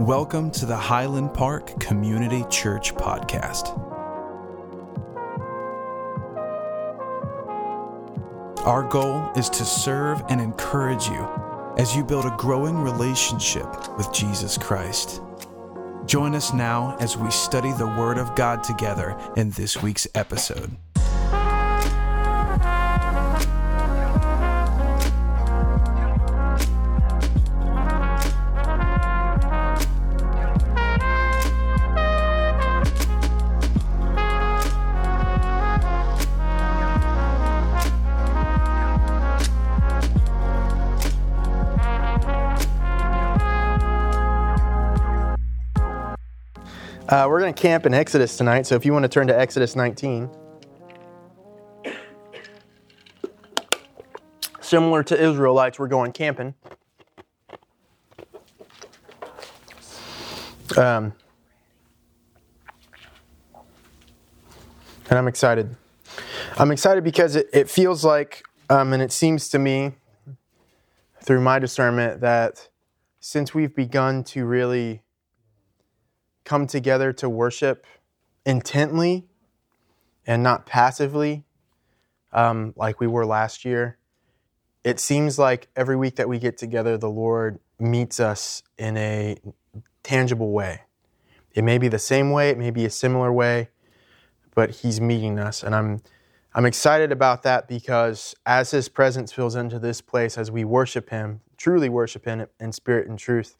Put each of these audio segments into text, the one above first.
Welcome to the Highland Park Community Church Podcast. Our goal is to serve and encourage you as you build a growing relationship with Jesus Christ. Join us now as we study the Word of God together in this week's episode. Going to camp in Exodus tonight, so if you want to turn to Exodus 19. Similar to Israelites, we're going camping. Um, and I'm excited. I'm excited because it, it feels like, um, and it seems to me through my discernment, that since we've begun to really come together to worship intently and not passively um, like we were last year, it seems like every week that we get together, the Lord meets us in a tangible way. It may be the same way, it may be a similar way, but He's meeting us. And I'm, I'm excited about that because as His presence fills into this place, as we worship Him, truly worship Him in spirit and truth,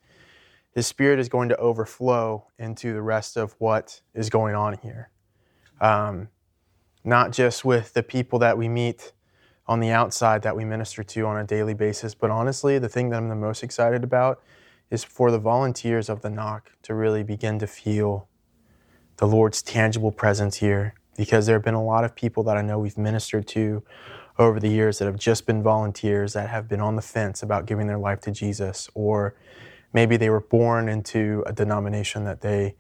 his spirit is going to overflow into the rest of what is going on here. Um, not just with the people that we meet on the outside that we minister to on a daily basis, but honestly, the thing that I'm the most excited about is for the volunteers of the knock to really begin to feel the Lord's tangible presence here. Because there have been a lot of people that I know we've ministered to over the years that have just been volunteers that have been on the fence about giving their life to Jesus or maybe they were born into a denomination that they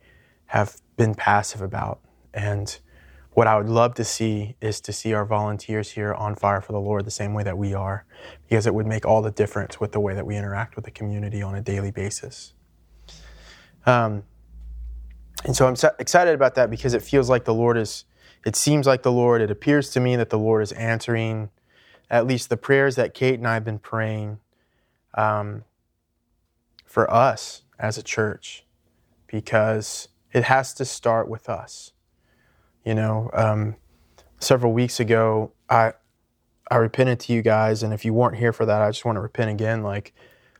have been passive about. And what I would love to see is to see our volunteers here on fire for the Lord the same way that we are, because it would make all the difference with the way that we interact with the community on a daily basis. Um, and so I'm excited about that because it feels like the Lord is, it seems like the Lord, it appears to me that the Lord is answering at least the prayers that Kate and I have been praying. Um, for us as a church because it has to start with us. You know, um, several weeks ago, I I repented to you guys, and if you weren't here for that, I just want to repent again. Like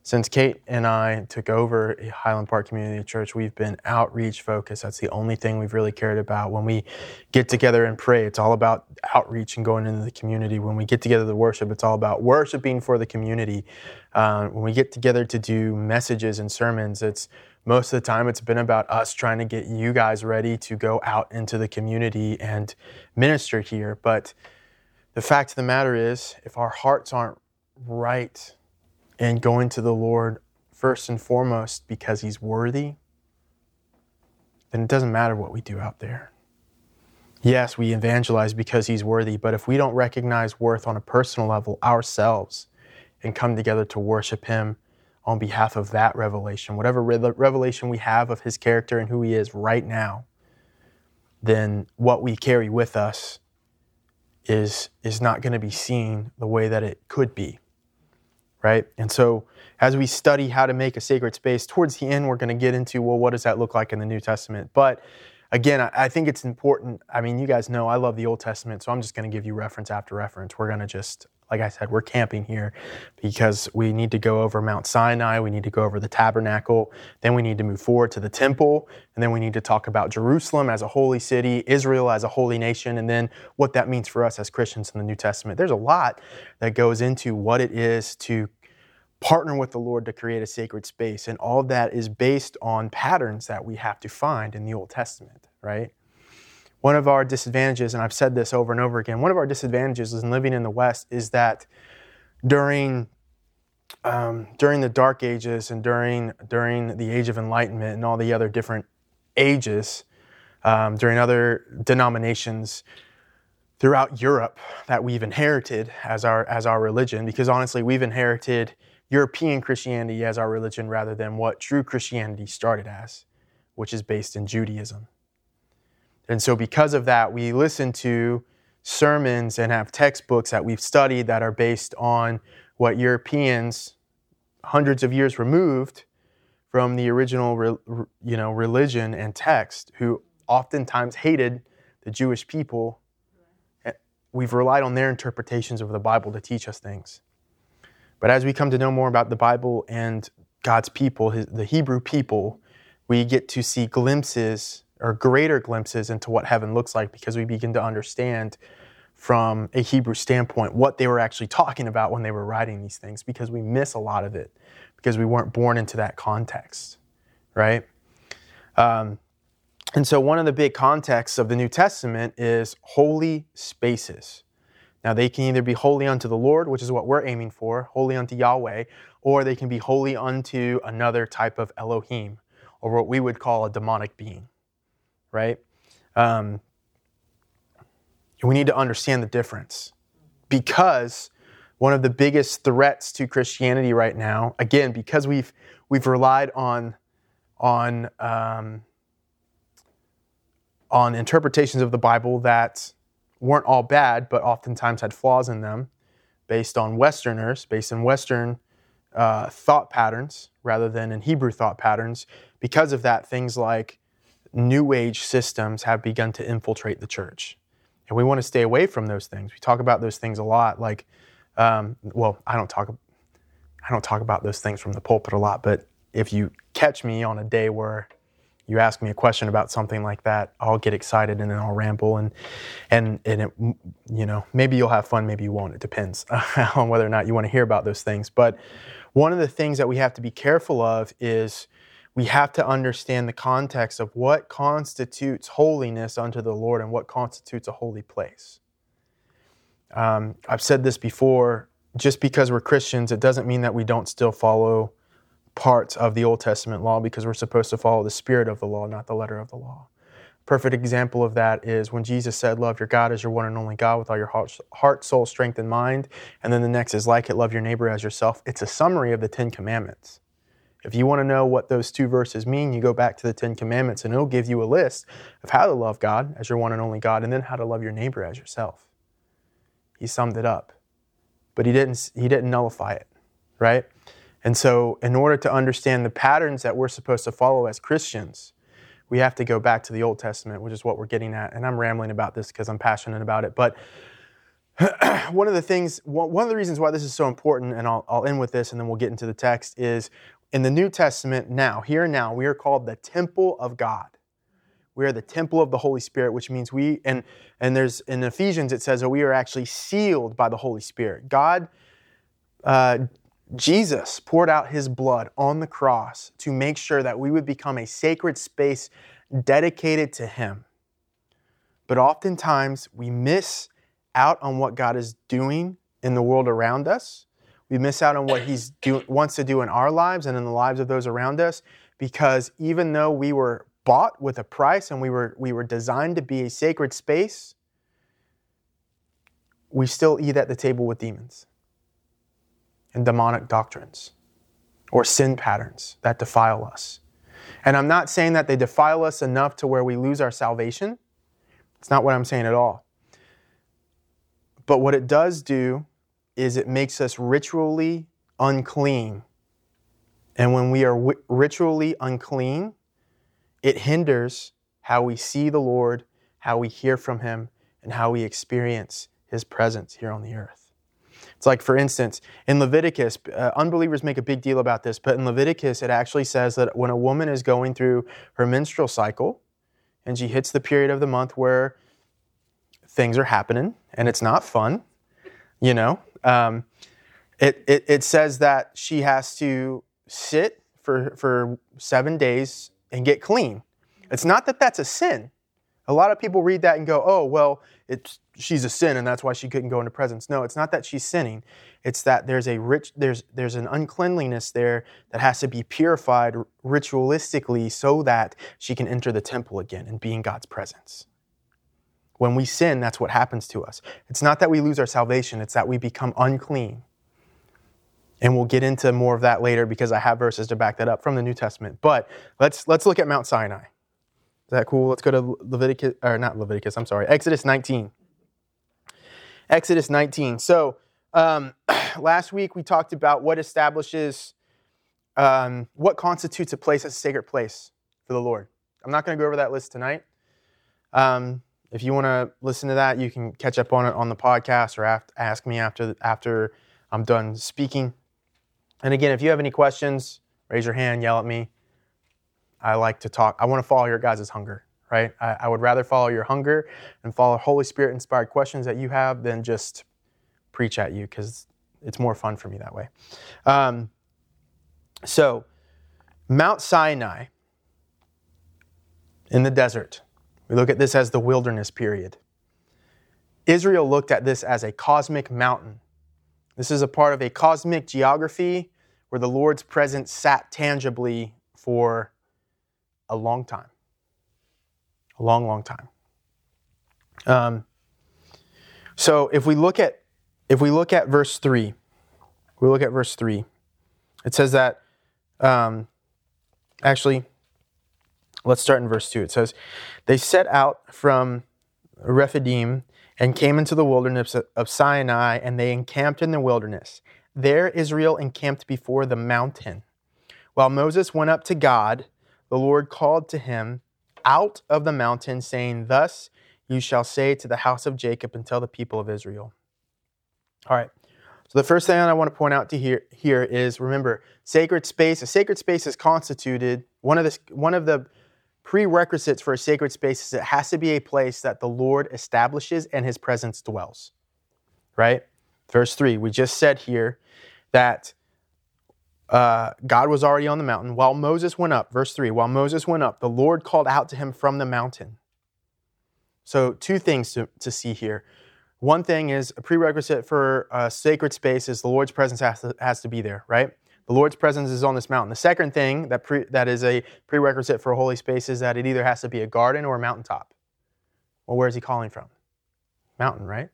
since Kate and I took over Highland Park Community Church, we've been outreach focused. That's the only thing we've really cared about. When we get together and pray, it's all about outreach and going into the community. When we get together to worship, it's all about worshiping for the community. Uh, when we get together to do messages and sermons, it's most of the time it's been about us trying to get you guys ready to go out into the community and minister here. But the fact of the matter is, if our hearts aren't right and going to the Lord first and foremost because He's worthy, then it doesn't matter what we do out there. Yes, we evangelize because He's worthy, but if we don't recognize worth on a personal level ourselves and come together to worship Him on behalf of that revelation, whatever re- revelation we have of His character and who He is right now, then what we carry with us is, is not going to be seen the way that it could be right? And so as we study how to make a sacred space, towards the end, we're going to get into, well, what does that look like in the New Testament? But again, I, think it's important. I mean, you guys know I love the Old Testament, so I'm just going to give you reference after reference. We're going to just, like I said, we're camping here because we need to go over Mount Sinai, we need to go over the tabernacle, then we need to move forward to the temple, and then we need to talk about Jerusalem as a holy city, Israel as a holy nation, and then what that means for us as Christians in the New Testament. There's a lot that goes into what it is to partner with the Lord to create a sacred space. And all that is based on patterns that we have to find in the Old Testament, right? One of our disadvantages, and I've said this over and over again, one of our disadvantages in living in the West is that during um, during the Dark Ages and during during the Age of Enlightenment and all the other different ages, um, during other denominations throughout Europe that we've inherited as our as our religion, because honestly, we've inherited European Christianity as our religion rather than what true Christianity started as, which is based in Judaism. And so, because of that, we listen to sermons and have textbooks that we've studied that are based on what Europeans, hundreds of years removed from the original, you know, religion and text, who oftentimes hated the Jewish people. We've relied on their interpretations of the Bible to teach us things. But as we come to know more about the Bible and God's people, his, the Hebrew people, we get to see glimpses or greater glimpses into what heaven looks like because we begin to understand from a Hebrew standpoint what they were actually talking about when they were writing these things because we miss a lot of it because we weren't born into that context, right? Um, and so, one of the big contexts of the New Testament is holy spaces. Now, they can either be holy unto the Lord, which is what we're aiming for, holy unto Yahweh, or they can be holy unto another type of Elohim, or what we would call a demonic being, right? Um, we need to understand the difference because one of the biggest threats to Christianity right now, again, because we've we've relied on on um, on interpretations of the Bible that weren't all bad, but oftentimes had flaws in them, based on Westerners, based in Western uh, thought patterns rather than in Hebrew thought patterns. Because of that, things like New Age systems have begun to infiltrate the church, and we want to stay away from those things. We talk about those things a lot, like, um, well, I don't talk, I don't talk about those things from the pulpit a lot, but if you catch me on a day where you ask me a question about something like that, I'll get excited and then I'll ramble and and and it, you know maybe you'll have fun, maybe you won't. It depends on whether or not you want to hear about those things. But one of the things that we have to be careful of is we have to understand the context of what constitutes holiness unto the Lord and what constitutes a holy place. Um, I've said this before. Just because we're Christians, it doesn't mean that we don't still follow parts of the Old Testament law because we're supposed to follow the spirit of the law, not the letter of the law. Perfect example of that is when Jesus said, Love your God as your one and only God with all your heart, soul, strength, and mind. And then the next is like it, love your neighbor as yourself. It's a summary of the Ten Commandments. If you want to know what those two verses mean, you go back to the Ten Commandments and it'll give you a list of how to love God as your one and only God and then how to love your neighbor as yourself. He summed it up. But he didn't, he didn't nullify it, right? And so, in order to understand the patterns that we're supposed to follow as Christians, we have to go back to the Old Testament, which is what we're getting at. And I'm rambling about this because I'm passionate about it. But one of the things, one of the reasons why this is so important, and I'll, I'll end with this and then we'll get into the text, is in the New Testament now, here and now, we are called the temple of God. We are the temple of the Holy Spirit, which means we, and, and there's in Ephesians it says that we are actually sealed by the Holy Spirit. God uh, Jesus poured out his blood on the cross to make sure that we would become a sacred space dedicated to him. But oftentimes we miss out on what God is doing in the world around us. We miss out on what He wants to do in our lives and in the lives of those around us because even though we were bought with a price and we were, we were designed to be a sacred space, we still eat at the table with demons and demonic doctrines or sin patterns that defile us. And I'm not saying that they defile us enough to where we lose our salvation. It's not what I'm saying at all. But what it does do is it makes us ritually unclean. And when we are ritually unclean, it hinders how we see the Lord, how we hear from Him, and how we experience His presence here on the earth. It's like, for instance, in Leviticus, uh, unbelievers make a big deal about this, but in Leviticus, it actually says that when a woman is going through her menstrual cycle and she hits the period of the month where things are happening and it's not fun, you know, um, it, it, it says that she has to sit for, for seven days and get clean. It's not that that's a sin. A lot of people read that and go, oh, well, it's she's a sin and that's why she couldn't go into presence. No, it's not that she's sinning. It's that there's a rich there's there's an uncleanliness there that has to be purified ritualistically so that she can enter the temple again and be in God's presence. When we sin, that's what happens to us. It's not that we lose our salvation, it's that we become unclean. And we'll get into more of that later because I have verses to back that up from the New Testament. But let's let's look at Mount Sinai. Is that cool? Let's go to Leviticus or not Leviticus, I'm sorry. Exodus 19. Exodus 19. So um, last week we talked about what establishes um, what constitutes a place as a sacred place for the Lord. I'm not going to go over that list tonight. Um, if you want to listen to that, you can catch up on it on the podcast or ask me after after I'm done speaking. And again, if you have any questions, raise your hand, yell at me. I like to talk. I want to follow your guys' hunger, right? I, I would rather follow your hunger and follow Holy Spirit inspired questions that you have than just preach at you because it's more fun for me that way. Um, so, Mount Sinai in the desert, we look at this as the wilderness period. Israel looked at this as a cosmic mountain. This is a part of a cosmic geography where the Lord's presence sat tangibly for a long time. A long, long time. Um, so if we look at if we look at verse three, we look at verse three. It says that um, actually, let's start in verse two. It says, "They set out from Rephidim and came into the wilderness of Sinai, and they encamped in the wilderness. There Israel encamped before the mountain. While Moses went up to God, the Lord called to him out of the mountain, saying, Thus you shall say to the house of Jacob and tell the people of Israel. All right. So the first thing I want to point out to here, here is remember, sacred space. A sacred space is constituted, one of the one of the prerequisites for a sacred space is it has to be a place that the Lord establishes and his presence dwells. Right? Verse 3, we just said here that uh, God was already on the mountain. While Moses went up, verse 3, while Moses went up, the Lord called out to him from the mountain. So, two things to, to see here. One thing is a prerequisite for a sacred space is the Lord's presence has to, has to be there, right? The Lord's presence is on this mountain. The second thing that, pre, that is a prerequisite for a holy space is that it either has to be a garden or a mountaintop. Well, where is he calling from? Mountain, right?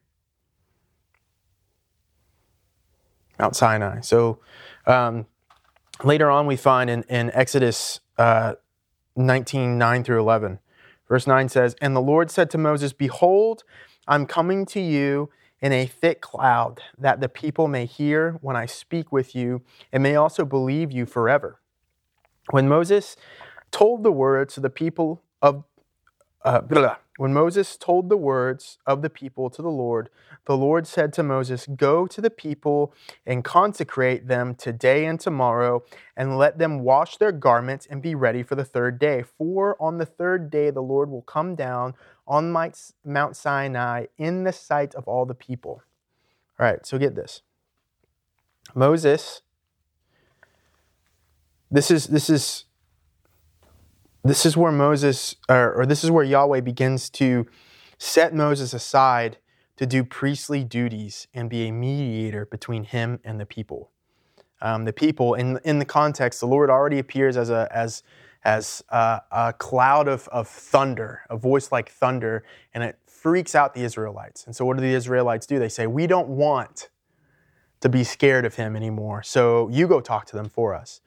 Mount Sinai. So um, later on, we find in, in Exodus uh, 19 9 through 11, verse 9 says, And the Lord said to Moses, Behold, I'm coming to you in a thick cloud, that the people may hear when I speak with you, and may also believe you forever. When Moses told the words to the people of uh, blah, when Moses told the words of the people to the Lord, the Lord said to Moses, Go to the people and consecrate them today and tomorrow, and let them wash their garments and be ready for the third day. For on the third day the Lord will come down on Mount Sinai in the sight of all the people. All right, so get this. Moses, this is this is this is where Moses, or, or, this is where Yahweh begins to set Moses aside to do priestly duties and be a mediator between him and the people. Um, the people, in, in the context, the Lord already appears as a, as, as a, a cloud of, of thunder, a voice like thunder, and it freaks out the Israelites. And so, what do the Israelites do? They say, We don't want to be scared of him anymore. So, you go talk to them for us.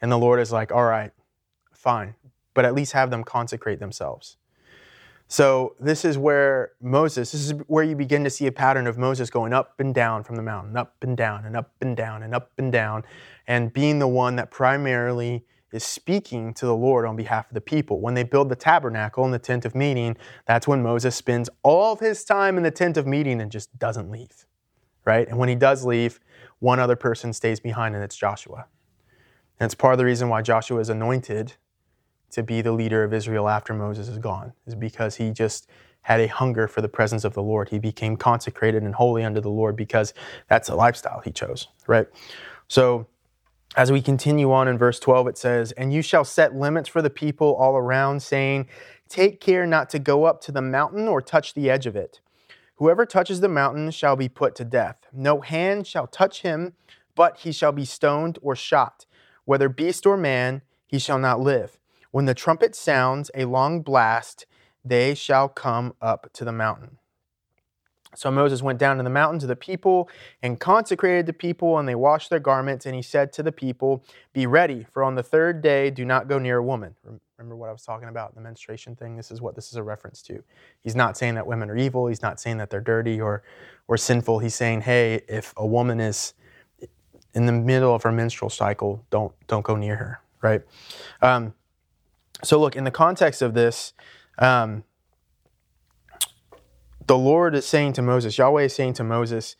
And the Lord is like, All right, fine but at least have them consecrate themselves. So this is where Moses, this is where you begin to see a pattern of Moses going up and down from the mountain, up and down and up and down and up and down, and being the one that primarily is speaking to the Lord on behalf of the people. When they build the tabernacle and the tent of meeting, that's when Moses spends all of his time in the tent of meeting and just doesn't leave. Right? And when he does leave, one other person stays behind, and it's Joshua. And it's part of the reason why Joshua is anointed to be the leader of Israel after Moses is gone, is because he just had a hunger for the presence of the Lord. He became consecrated and holy unto the Lord because that's a lifestyle he chose, right? So, as we continue on in verse 12, it says, And you shall set limits for the people all around, saying, Take care not to go up to the mountain or touch the edge of it. Whoever touches the mountain shall be put to death. No hand shall touch him, but he shall be stoned or shot. Whether beast or man, he shall not live. When the trumpet sounds a long blast, they shall come up to the mountain. So Moses went down to the mountain to the people and consecrated the people, and they washed their garments. And he said to the people, Be ready, for on the third day do not go near a woman. Remember what I was talking about, the menstruation thing? This is what this is a reference to. He's not saying that women are evil. He's not saying that they're dirty or, or sinful. He's saying, hey, if a woman is in the middle of her menstrual cycle, don't, don't go near her, right? Um, so, look, in the context of this, um, the Lord is saying to Moses, Yahweh is saying to Moses,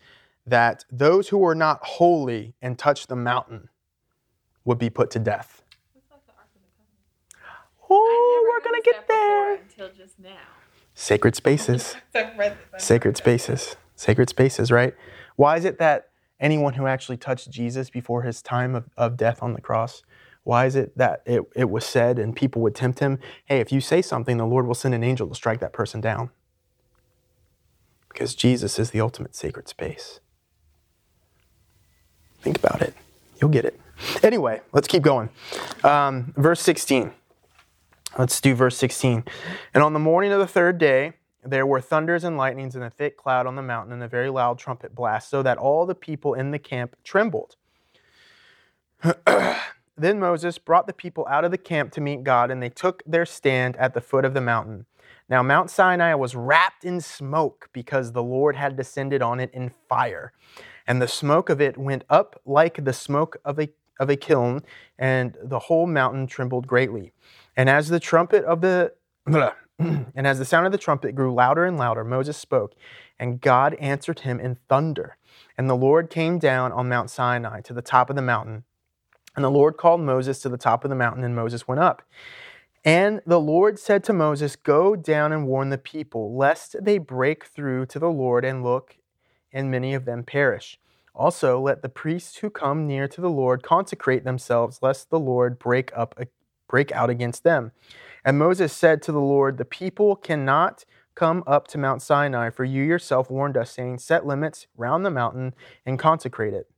that those who were not holy and touched the mountain would be put to death. Oh, we're gonna get there. Until just now. Sacred spaces. Sacred spaces. Sacred spaces, right? Why is it that anyone who actually touched Jesus before his time of, of death on the cross, why is it that it, it was said and people would tempt him, hey, if you say something, the Lord will send an angel to strike that person down? because Jesus is the ultimate sacred space. Think about it, you'll get it. Anyway, let's keep going. Um, verse 16. Let's do verse 16. And on the morning of the third day, there were thunders and lightnings and a thick cloud on the mountain and a very loud trumpet blast, so that all the people in the camp trembled. then Moses brought the people out of the camp to meet God, and they took their stand at the foot of the mountain. Now, Mount Sinai was wrapped in smoke because the Lord had descended on it in fire. And the smoke of it went up like the smoke of a, of a kiln, and the whole mountain trembled greatly. And as the trumpet of the and as the sound of the trumpet grew louder and louder, Moses spoke, and God answered him in thunder. And the Lord came down on Mount Sinai to the top of the mountain. And the Lord called Moses to the top of the mountain, and Moses went up. And the Lord said to Moses, Go down and warn the people, lest they break through to the Lord and look, and many of them perish. Also, let the priests who come near to the Lord consecrate themselves, lest the Lord break up break out against them. And Moses said to the Lord, The people cannot come up to Mount Sinai, for you yourself warned us, saying, Set limits round the mountain and consecrate it.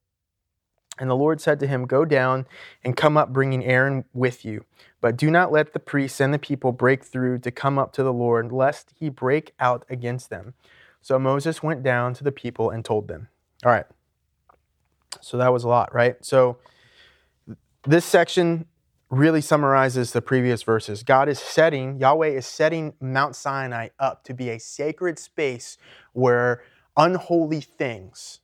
And the Lord said to him, Go down and come up, bringing Aaron with you. But do not let the priests and the people break through to come up to the Lord, lest he break out against them. So Moses went down to the people and told them. All right. So that was a lot, right? So this section really summarizes the previous verses. God is setting, Yahweh is setting Mount Sinai up to be a sacred space where unholy things,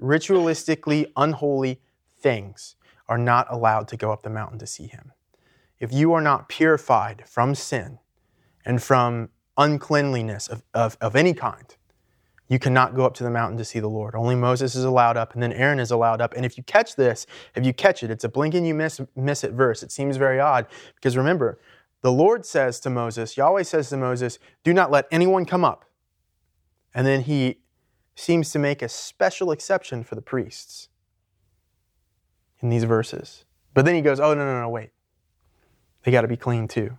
ritualistically unholy things, are not allowed to go up the mountain to see him if you are not purified from sin and from uncleanliness of, of, of any kind, you cannot go up to the mountain to see the Lord. Only Moses is allowed up, and then Aaron is allowed up. And if you catch this, if you catch it, it's a blink and you miss, miss it verse. It seems very odd because remember, the Lord says to Moses, Yahweh says to Moses, Do not let anyone come up. And then he seems to make a special exception for the priests in these verses. But then he goes, Oh, no, no, no, wait they got to be clean too.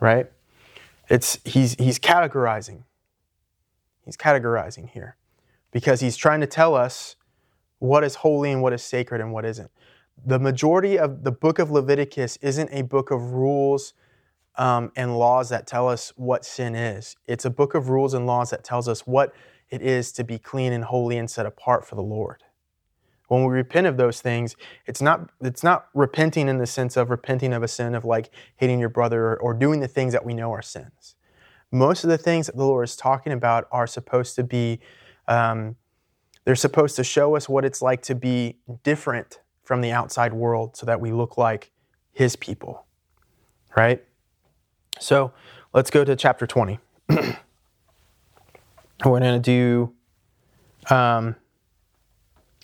Right? It's he's he's categorizing. He's categorizing here because he's trying to tell us what is holy and what is sacred and what isn't. The majority of the book of Leviticus isn't a book of rules um, and laws that tell us what sin is. It's a book of rules and laws that tells us what it is to be clean and holy and set apart for the Lord. When we repent of those things, it's not it's not repenting in the sense of repenting of a sin of like hating your brother or, or doing the things that we know are sins. Most of the things that the Lord is talking about are supposed to be um, they're supposed to show us what it's like to be different from the outside world so that we look like his people. Right? So let's go to chapter 20. We're going to do, um,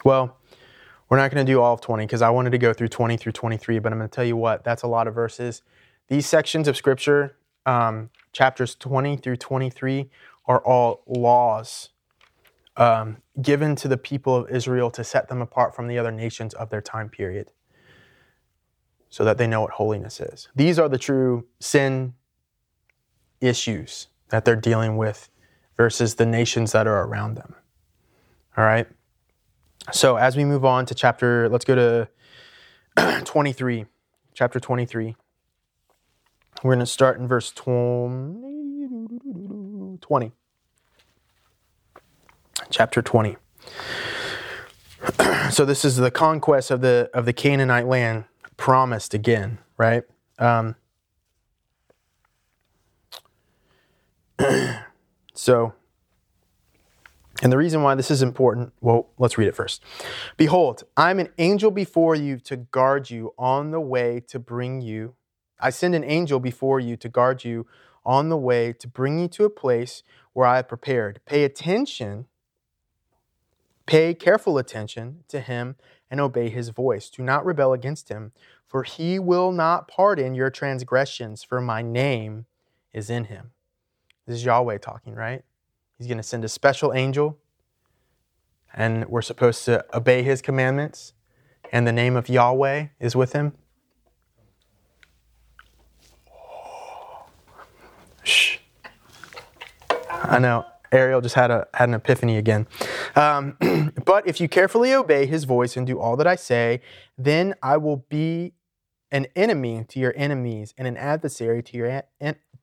well, we're not going to do all of 20 because I wanted to go through 20 through 23, but I'm going to tell you what, that's a lot of verses. These sections of scripture, um, chapters 20 through 23, are all laws um, given to the people of Israel to set them apart from the other nations of their time period so that they know what holiness is. These are the true sin issues that they're dealing with versus the nations that are around them. All right? So as we move on to chapter, let's go to 23, chapter 23. We're going to start in verse 20. chapter 20. so this is the conquest of the of the Canaanite land promised again, right? Um, so, and the reason why this is important, well, let's read it first. Behold, I'm an angel before you to guard you on the way to bring you. I send an angel before you to guard you on the way to bring you to a place where I have prepared. Pay attention, pay careful attention to him and obey his voice. Do not rebel against him, for he will not pardon your transgressions, for my name is in him. This is Yahweh talking, right? He's going to send a special angel, and we're supposed to obey his commandments, and the name of Yahweh is with him. Shh. I know. Ariel just had, a, had an epiphany again. Um, but if you carefully obey his voice and do all that I say, then I will be an enemy to your enemies and an adversary to your,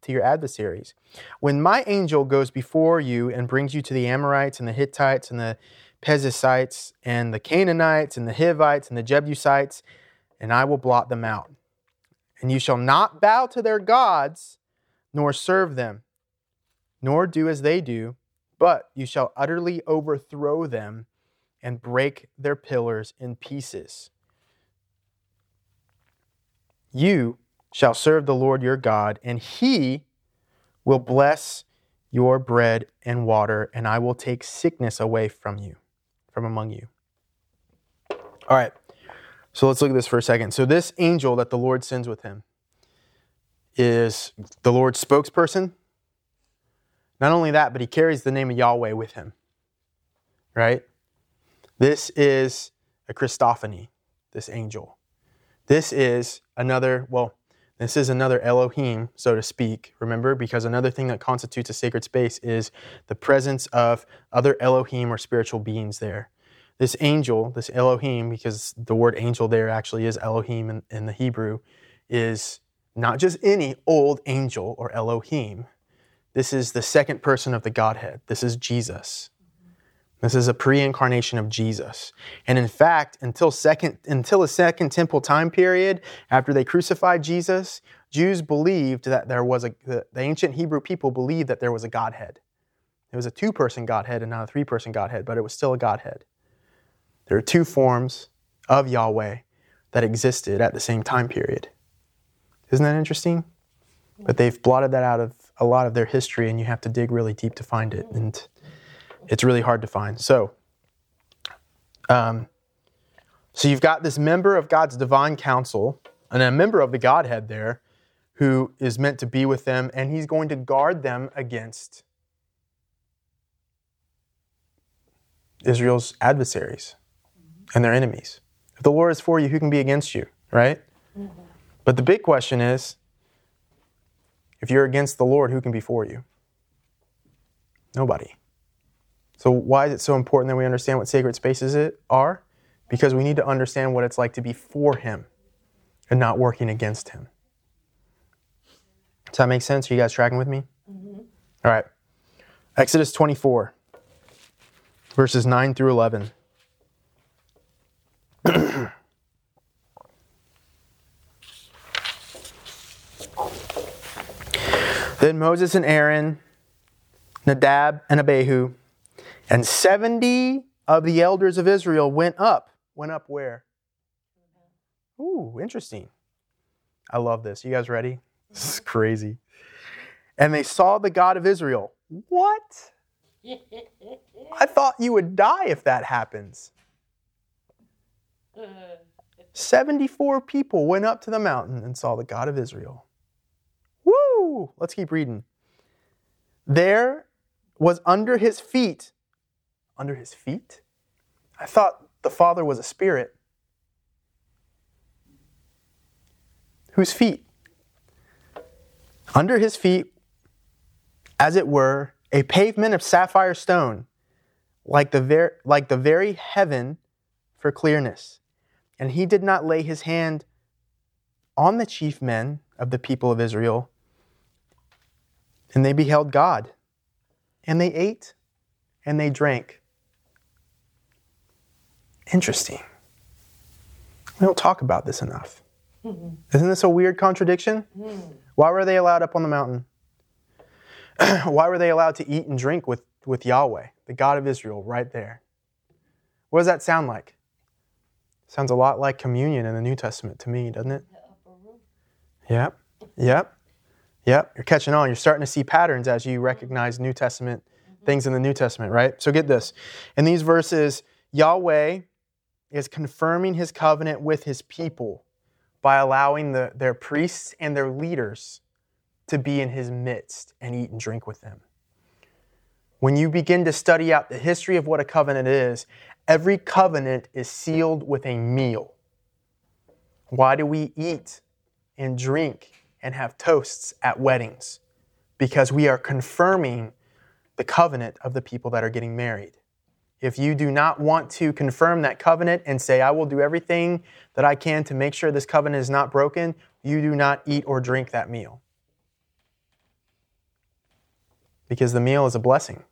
to your adversaries. When my angel goes before you and brings you to the Amorites and the Hittites and the Perizzites and the Canaanites and the Hivites and the Jebusites, and I will blot them out. And you shall not bow to their gods, nor serve them, nor do as they do, but you shall utterly overthrow them and break their pillars in pieces. You shall serve the Lord your God, and he will bless your bread and water, and I will take sickness away from you, from among you. All right, so let's look at this for a second. So, this angel that the Lord sends with him is the Lord's spokesperson. Not only that, but he carries the name of Yahweh with him, right? This is a Christophany, this angel. This is another, well, this is another Elohim, so to speak, remember? Because another thing that constitutes a sacred space is the presence of other Elohim or spiritual beings there. This angel, this Elohim, because the word angel there actually is Elohim in, in the Hebrew, is not just any old angel or Elohim. This is the second person of the Godhead. This is Jesus. This is a pre-incarnation of Jesus. And in fact, until second until the second temple time period, after they crucified Jesus, Jews believed that there was a the, ancient Hebrew people believed that there was a Godhead. It was a two-person Godhead and not a three-person Godhead, but it was still a Godhead. There are two forms of Yahweh that existed at the same time period. Isn't that interesting? But they've blotted that out of a lot of their history, and you have to dig really deep to find it. And it's really hard to find. So, um, so you've got this member of God's divine council and a member of the Godhead there who is meant to be with them, and he's going to guard them against Israel's adversaries and their enemies. If the Lord is for you, who can be against you, right? Mm-hmm. But the big question is if you're against the Lord, who can be for you? Nobody. So, why is it so important that we understand what sacred spaces it, are? Because we need to understand what it's like to be for Him and not working against Him. Does that make sense? Are you guys tracking with me? Mm-hmm. All right. Exodus 24, verses 9 through 11. then Moses and Aaron, Nadab and Abihu, and 70 of the elders of Israel went up. Went up where? Ooh, interesting. I love this. You guys ready? This is crazy. And they saw the God of Israel. What? I thought you would die if that happens. 74 people went up to the mountain and saw the God of Israel. Woo! Let's keep reading. There was under his feet under his feet? I thought the Father was a spirit. Whose feet? Under his feet, as it were, a pavement of sapphire stone, like the, ver- like the very heaven for clearness. And he did not lay his hand on the chief men of the people of Israel. And they beheld God, and they ate, and they drank Interesting. We don't talk about this enough. Mm-hmm. Isn't this a weird contradiction? Mm. Why were they allowed up on the mountain? Why were they allowed to eat and drink with, with Yahweh, the God of Israel, right there? What does that sound like? Sounds a lot like communion in the New Testament to me, doesn't it? Yep, yep, yep. You're catching on. You're starting to see patterns as you recognize New Testament things in the New Testament, right? So get this. In these verses, Yahweh is confirming his covenant with his people by allowing the, their priests and their leaders to be in his midst and eat and drink with them. When you begin to study out the history of what a covenant is, every covenant is sealed with a meal. Why do we eat and drink and have toasts at weddings? Because we are confirming the covenant of the people that are getting married. If you do not want to confirm that covenant and say, I will do everything that I can to make sure this covenant is not broken, you do not eat or drink that meal. Because the meal is a blessing.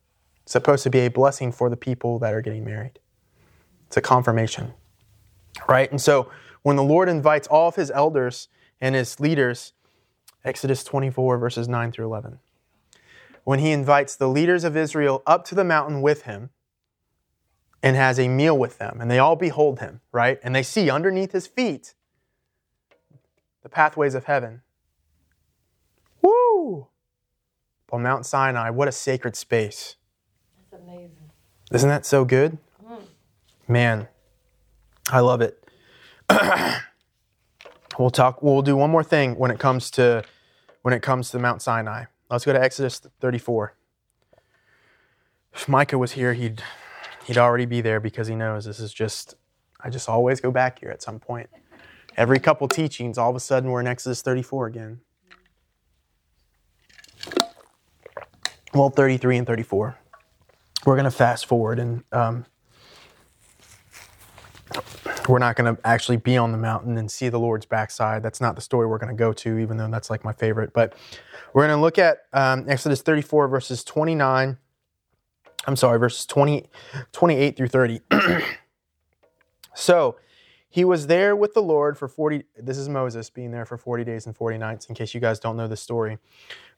It's supposed to be a blessing for the people that are getting married. It's a confirmation. Right? And so when the Lord invites all of his elders and his leaders, Exodus 24, verses 9 through 11, when he invites the leaders of Israel up to the mountain with him, and has a meal with them, and they all behold him, right? And they see underneath his feet the pathways of heaven. Woo! On Mount Sinai, what a sacred space. That's amazing. Isn't that so good? Mm. Man, I love it. we'll talk we'll do one more thing when it comes to when it comes to Mount Sinai. Let's go to Exodus 34. If Micah was here, he'd he'd already be there because he knows this is just, I just always go back here at some point. Every couple teachings, all of a sudden we're in Exodus 34 again. Well, 33 and 34. We're going to fast forward and um, we're not going to actually be on the mountain and see the Lord's backside. That's not the story we're going to go to, even though that's like my favorite. But we're going to look at um, Exodus 34, verses 29 I'm sorry, verses 20, 28 through 30. so he was there with the Lord for 40. This is Moses being there for 40 days and 40 nights, in case you guys don't know the story.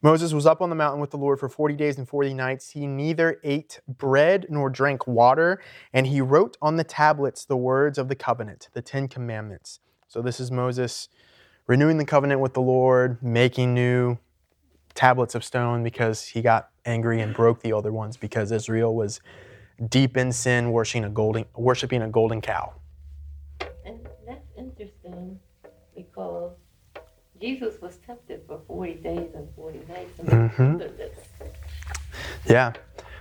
Moses was up on the mountain with the Lord for 40 days and 40 nights. He neither ate bread nor drank water, and he wrote on the tablets the words of the covenant, the Ten Commandments. So this is Moses renewing the covenant with the Lord, making new tablets of stone because he got angry and broke the other ones because Israel was deep in sin, worshiping a golden, worshiping a golden cow. And that's interesting because Jesus was tempted for 40 days and 40 nights. Mm-hmm. Yeah.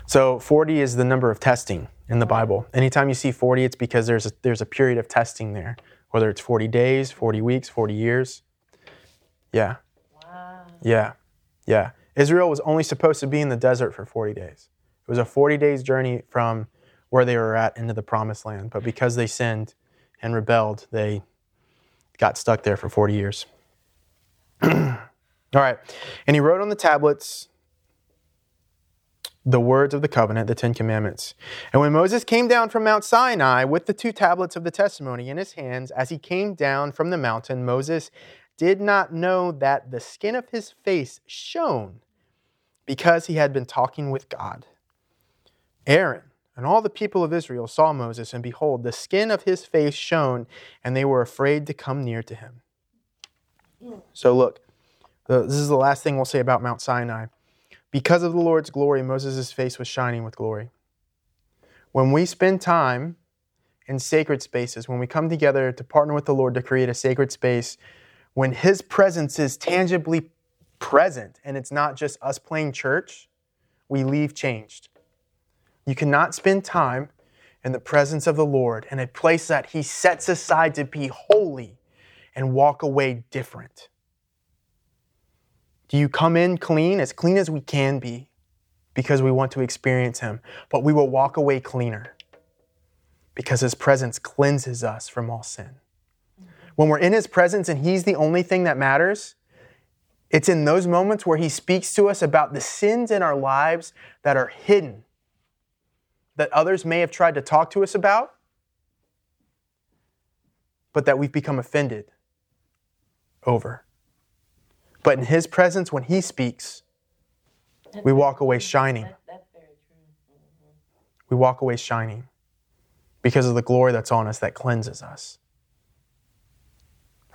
So 40 is the number of testing in the Bible. Anytime you see 40, it's because there's a, there's a period of testing there, whether it's 40 days, 40 weeks, 40 years. Yeah. Wow. Yeah. Yeah. Israel was only supposed to be in the desert for 40 days. It was a 40 days journey from where they were at into the promised land. But because they sinned and rebelled, they got stuck there for 40 years. All right. And he wrote on the tablets the words of the covenant, the Ten Commandments. And when Moses came down from Mount Sinai with the two tablets of the testimony in his hands, as he came down from the mountain, Moses did not know that the skin of his face shone because he had been talking with God. Aaron and all the people of Israel saw Moses, and behold, the skin of his face shone, and they were afraid to come near to him. So, look, this is the last thing we'll say about Mount Sinai. Because of the Lord's glory, Moses' face was shining with glory. When we spend time in sacred spaces, when we come together to partner with the Lord to create a sacred space, when His presence is tangibly present and it's not just us playing church, we leave changed. You cannot spend time in the presence of the Lord in a place that He sets aside to be holy and walk away different. Do you come in clean, as clean as we can be, because we want to experience Him, but we will walk away cleaner because His presence cleanses us from all sin? When we're in His presence and He's the only thing that matters, it's in those moments where He speaks to us about the sins in our lives that are hidden, that others may have tried to talk to us about, but that we've become offended over. But in His presence, when He speaks, we walk away shining. That's very true. We walk away shining because of the glory that's on us that cleanses us.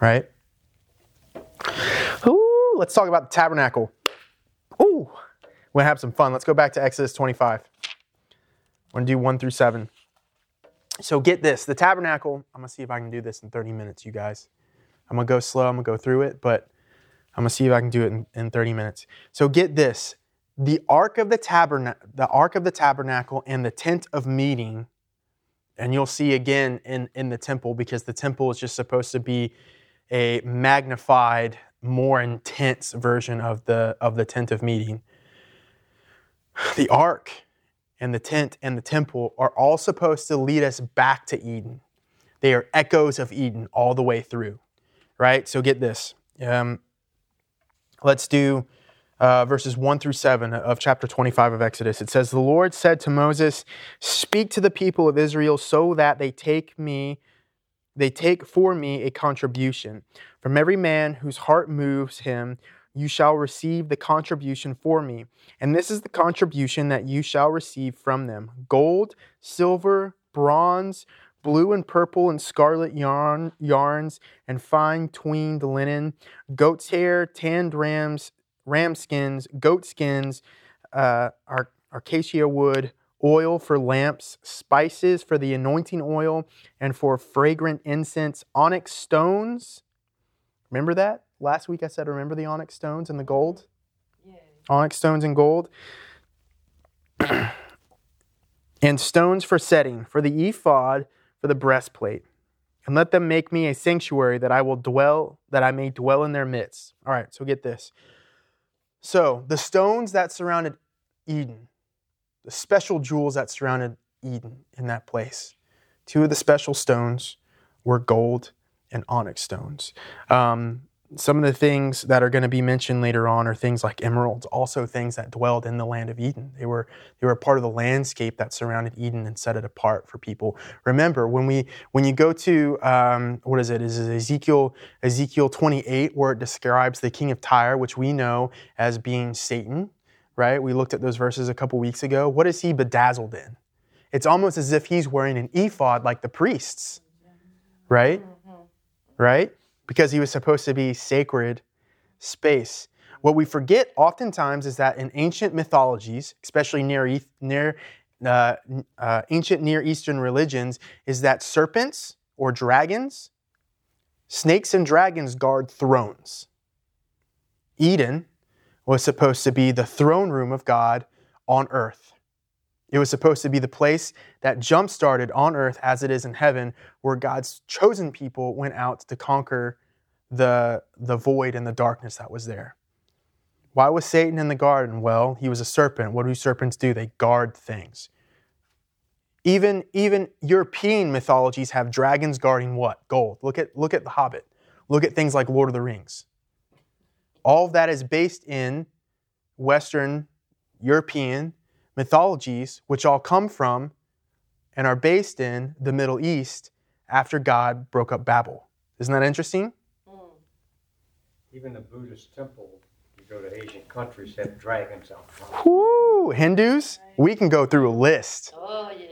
Right? Ooh, let's talk about the tabernacle. Ooh, we'll have some fun. Let's go back to Exodus 25. We're going to do 1 through 7. So get this the tabernacle, I'm going to see if I can do this in 30 minutes, you guys. I'm going to go slow, I'm going to go through it, but I'm going to see if I can do it in, in 30 minutes. So get this the ark of the tabernacle the ark of the tabernacle and the tent of meeting and you'll see again in, in the temple because the temple is just supposed to be a magnified more intense version of the of the tent of meeting. The ark and the tent and the temple are all supposed to lead us back to eden. They are echoes of eden all the way through right? So get this. Um, let's do uh, verses 1 through 7 of chapter 25 of Exodus. It says, The Lord said to Moses, Speak to the people of Israel so that they take me, they take for me a contribution. From every man whose heart moves him, you shall receive the contribution for me. And this is the contribution that you shall receive from them gold, silver, bronze, blue and purple and scarlet yarn, yarns, and fine twined linen, goat's hair, tanned rams, ram skins, goat skins, uh, acacia wood, oil for lamps, spices for the anointing oil, and for fragrant incense, onyx stones. Remember that? Last week I said, remember the onyx stones and the gold? Yeah. Onyx stones and gold. and stones for setting, for the ephod, for the breastplate. And let them make me a sanctuary that I will dwell, that I may dwell in their midst. All right, so get this. So, the stones that surrounded Eden, the special jewels that surrounded Eden in that place, two of the special stones were gold and onyx stones. Um, some of the things that are going to be mentioned later on are things like emeralds, also things that dwelled in the land of Eden. They were they were part of the landscape that surrounded Eden and set it apart for people. Remember when we when you go to um, what is it? Is it Ezekiel Ezekiel 28 where it describes the king of Tyre, which we know as being Satan, right? We looked at those verses a couple weeks ago. What is he bedazzled in? It's almost as if he's wearing an ephod like the priests, right? Right? because he was supposed to be sacred space. What we forget oftentimes is that in ancient mythologies, especially near, near uh, uh, ancient Near Eastern religions, is that serpents or dragons, snakes and dragons guard thrones. Eden was supposed to be the throne room of God on earth. It was supposed to be the place that jump started on earth as it is in heaven, where God's chosen people went out to conquer the, the void and the darkness that was there. Why was Satan in the garden? Well, he was a serpent. What do serpents do? They guard things. Even, even European mythologies have dragons guarding what? Gold. Look at, look at The Hobbit. Look at things like Lord of the Rings. All of that is based in Western European mythologies, which all come from and are based in the Middle East after God broke up Babel. Isn't that interesting? Hmm. Even the Buddhist temple, you go to Asian countries, have dragons out front. Whoo, Hindus, we can go through a list. Oh, yeah.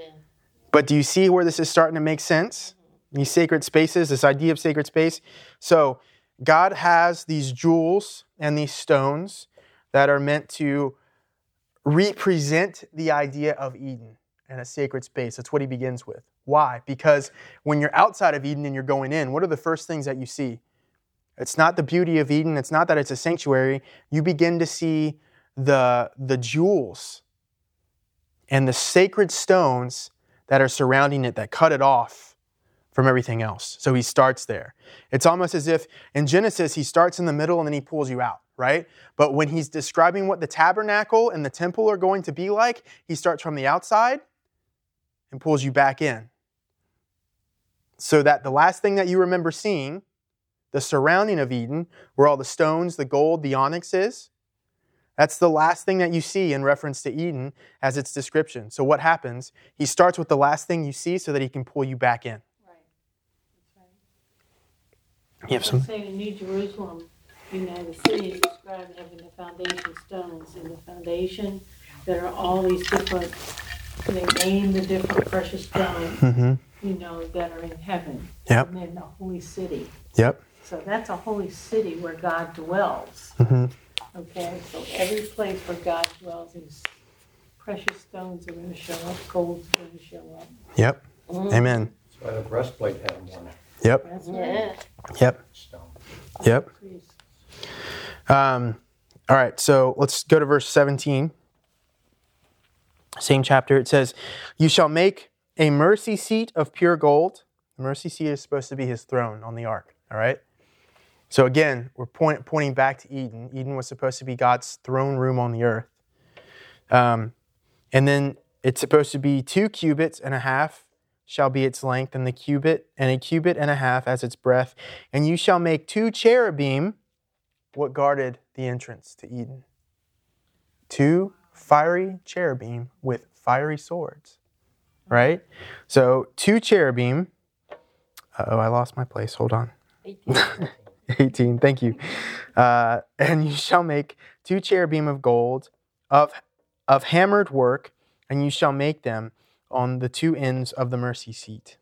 But do you see where this is starting to make sense? Mm-hmm. These sacred spaces, this idea of sacred space. So, God has these jewels and these stones that are meant to represent the idea of Eden and a sacred space. That's what he begins with. Why? Because when you're outside of Eden and you're going in, what are the first things that you see? It's not the beauty of Eden. It's not that it's a sanctuary. You begin to see the, the jewels and the sacred stones that are surrounding it that cut it off from everything else. So he starts there. It's almost as if in Genesis, he starts in the middle and then he pulls you out, right? But when he's describing what the tabernacle and the temple are going to be like, he starts from the outside and pulls you back in. So that the last thing that you remember seeing the surrounding of Eden, where all the stones, the gold, the onyx is. That's the last thing that you see in reference to Eden as its description. So, what happens? He starts with the last thing you see so that he can pull you back in. Right. That's right. You have some. Saying in New Jerusalem, you know, the city is described having the foundation stones in the foundation. There are all these different, they name the different precious stones, Mm-hmm. you know, that are in heaven. Yep. And then the holy city. Yep. So that's a holy city where God dwells. Mm-hmm. Okay, so every place where God dwells, these precious stones are going to show up, gold's going to show up. Yep. Mm. Amen. That's why the breastplate had one Yep. Yeah. Yep. Yep. Um, all right, so let's go to verse 17. Same chapter. It says, You shall make a mercy seat of pure gold. The mercy seat is supposed to be his throne on the ark. All right? So again, we're point, pointing back to Eden. Eden was supposed to be God's throne room on the earth. Um, and then it's supposed to be two cubits and a half shall be its length, and the cubit and a cubit and a half as its breadth. And you shall make two cherubim what guarded the entrance to Eden? Two fiery cherubim with fiery swords, right? So, two cherubim. Oh, I lost my place. Hold on. 18. Thank you. Uh, and you shall make two cherubim of gold of, of hammered work, and you shall make them on the two ends of the mercy seat.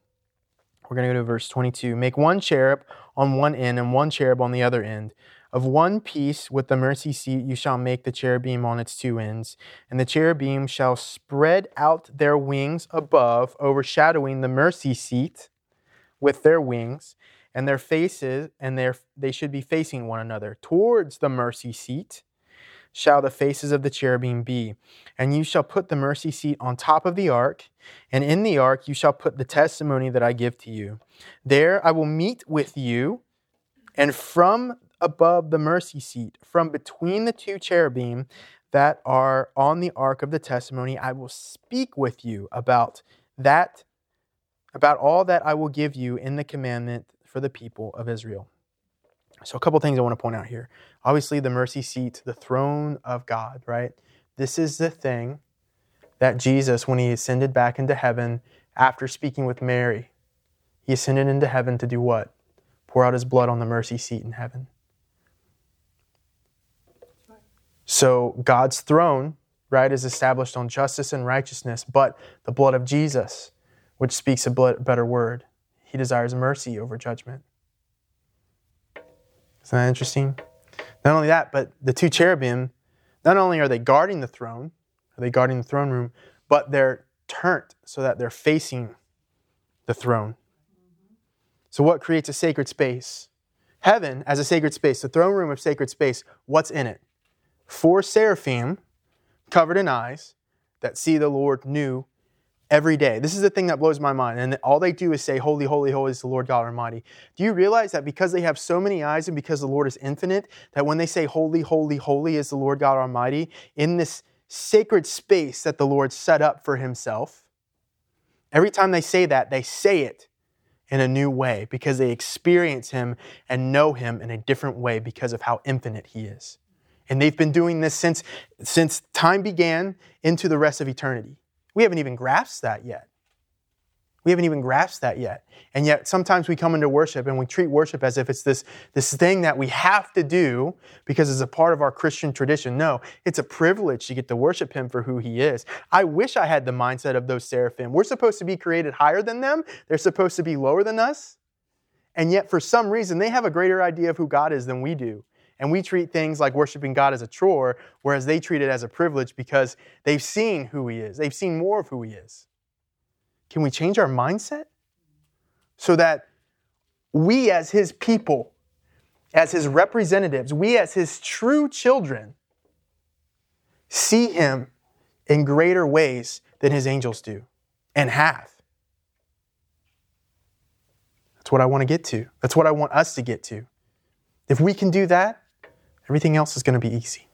We're going to go to verse 22. Make one cherub on one end and one cherub on the other end. Of one piece with the mercy seat you shall make the cherubim on its two ends, and the cherubim shall spread out their wings above, overshadowing the mercy seat with their wings, and their faces, and their they should be facing one another. Towards the mercy seat shall the faces of the cherubim be. And you shall put the mercy seat on top of the ark, and in the ark you shall put the testimony that I give to you. There I will meet with you, and from above the mercy seat, from between the two cherubim that are on the ark of the testimony, I will speak with you about that, about all that I will give you in the commandment for the people of Israel. So, a couple things I want to point out here. Obviously, the mercy seat, the throne of God, right? This is the thing that Jesus, when he ascended back into heaven after speaking with Mary, he ascended into heaven to do what? Pour out his blood on the mercy seat in heaven. So, God's throne, right, is established on justice and righteousness, but the blood of Jesus, which speaks a better word, he desires mercy over judgment. Isn't that interesting? Not only that, but the two cherubim, not only are they guarding the throne, are they guarding the throne room, but they're turned so that they're facing the throne. So, what creates a sacred space? Heaven as a sacred space, the throne room of sacred space, what's in it? Four seraphim covered in eyes that see the Lord new every day. This is the thing that blows my mind. And all they do is say, Holy, holy, holy is the Lord God Almighty. Do you realize that because they have so many eyes and because the Lord is infinite, that when they say, Holy, holy, holy is the Lord God Almighty, in this sacred space that the Lord set up for himself, every time they say that, they say it in a new way because they experience him and know him in a different way because of how infinite he is. And they've been doing this since, since time began into the rest of eternity. We haven't even grasped that yet. We haven't even grasped that yet. And yet sometimes we come into worship and we treat worship as if it's this, this thing that we have to do because it's a part of our Christian tradition. No, it's a privilege to get to worship Him for who He is. I wish I had the mindset of those seraphim. We're supposed to be created higher than them, they're supposed to be lower than us. And yet, for some reason, they have a greater idea of who God is than we do. And we treat things like worshiping God as a chore, whereas they treat it as a privilege because they've seen who He is. They've seen more of who He is. Can we change our mindset so that we, as His people, as His representatives, we, as His true children, see Him in greater ways than His angels do and have? That's what I want to get to. That's what I want us to get to. If we can do that, everything else is going to be easy.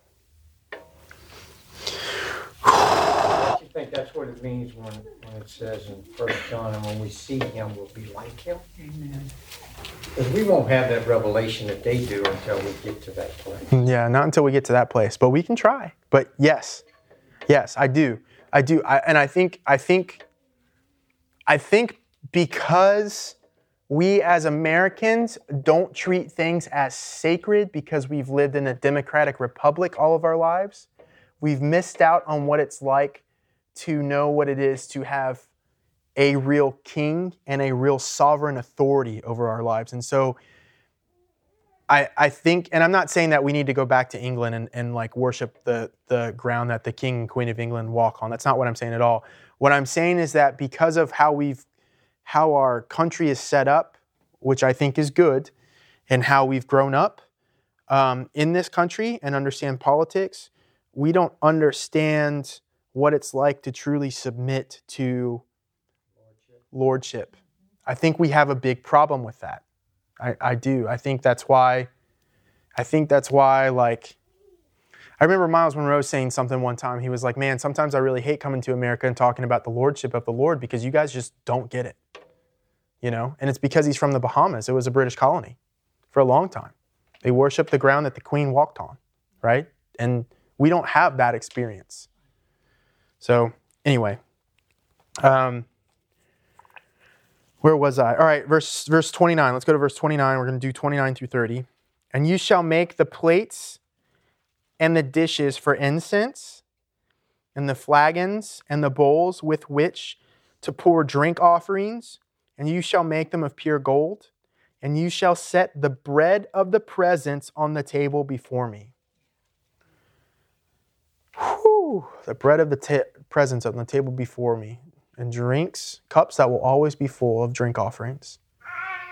Don't you think that's what it means when, when it says in First John, and when we see him, we'll be like him? Amen. Because we won't have that revelation that they do until we get to that place. Yeah, not until we get to that place, but we can try. But yes, yes, I do, I do, I, and I think, I think, I think because we as Americans don't treat things as sacred because we've lived in a democratic republic all of our lives. We've missed out on what it's like to know what it is to have a real king and a real sovereign authority over our lives. And so I, I think, and I'm not saying that we need to go back to England and, and like worship the, the ground that the king and queen of England walk on. That's not what I'm saying at all. What I'm saying is that because of how we've, how our country is set up, which I think is good, and how we've grown up um, in this country and understand politics, we don't understand what it's like to truly submit to lordship. I think we have a big problem with that. I, I do. I think that's why. I think that's why. Like, I remember Myles Munroe saying something one time. He was like, "Man, sometimes I really hate coming to America and talking about the lordship of the Lord because you guys just don't get it." You know, and it's because he's from the Bahamas. It was a British colony for a long time. They worshiped the ground that the Queen walked on, right? And we don't have that experience. So anyway, um, where was I? All right, verse verse 29. Let's go to verse 29. We're going to do 29 through 30. And you shall make the plates and the dishes for incense, and the flagons and the bowls with which to pour drink offerings, and you shall make them of pure gold, and you shall set the bread of the presence on the table before me. Whew, the bread of the ta- presence on the table before me and drinks, cups that will always be full of drink offerings.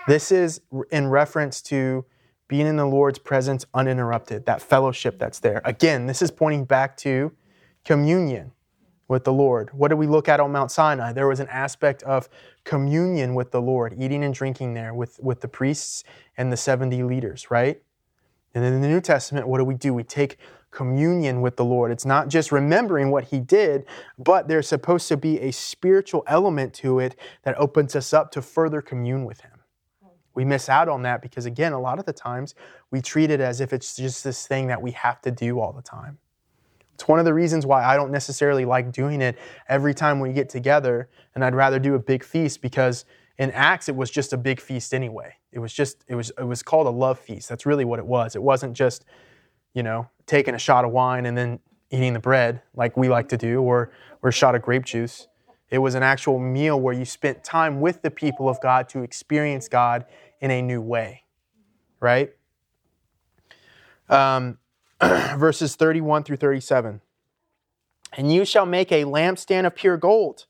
This is in reference to being in the Lord's presence uninterrupted, that fellowship that's there. Again, this is pointing back to communion with the Lord. What did we look at on Mount Sinai? There was an aspect of communion with the Lord, eating and drinking there with, with the priests and the 70 leaders, right? And in the New Testament, what do we do? We take communion with the Lord. It's not just remembering what He did, but there's supposed to be a spiritual element to it that opens us up to further commune with Him. We miss out on that because, again, a lot of the times we treat it as if it's just this thing that we have to do all the time. It's one of the reasons why I don't necessarily like doing it every time we get together, and I'd rather do a big feast because in Acts it was just a big feast anyway. It was just it was it was called a love feast. That's really what it was. It wasn't just you know, taking a shot of wine and then eating the bread like we like to do, or, or a shot of grape juice. It was an actual meal where you spent time with the people of God to experience God in a new way, right? Um, verses 31 through 37. And you shall make a lampstand of pure gold.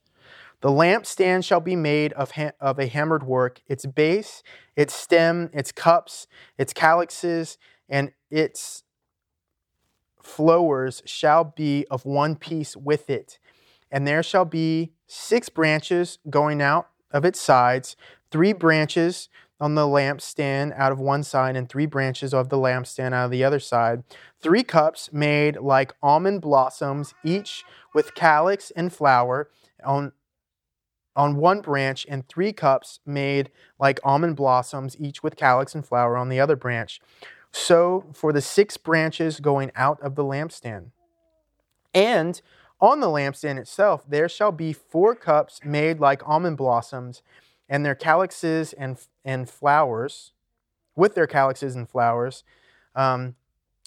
The lampstand shall be made of, ha- of a hammered work, its base, its stem, its cups, its calyxes, and its flowers shall be of one piece with it. And there shall be six branches going out of its sides, three branches on the lampstand out of one side, and three branches of the lampstand out of the other side. Three cups made like almond blossoms, each with calyx and flower on, on one branch, and three cups made like almond blossoms, each with calyx and flower on the other branch. So for the six branches going out of the lampstand. And on the lampstand itself, there shall be four cups made like almond blossoms, and their calyxes and, and flowers, with their calyxes and flowers, um,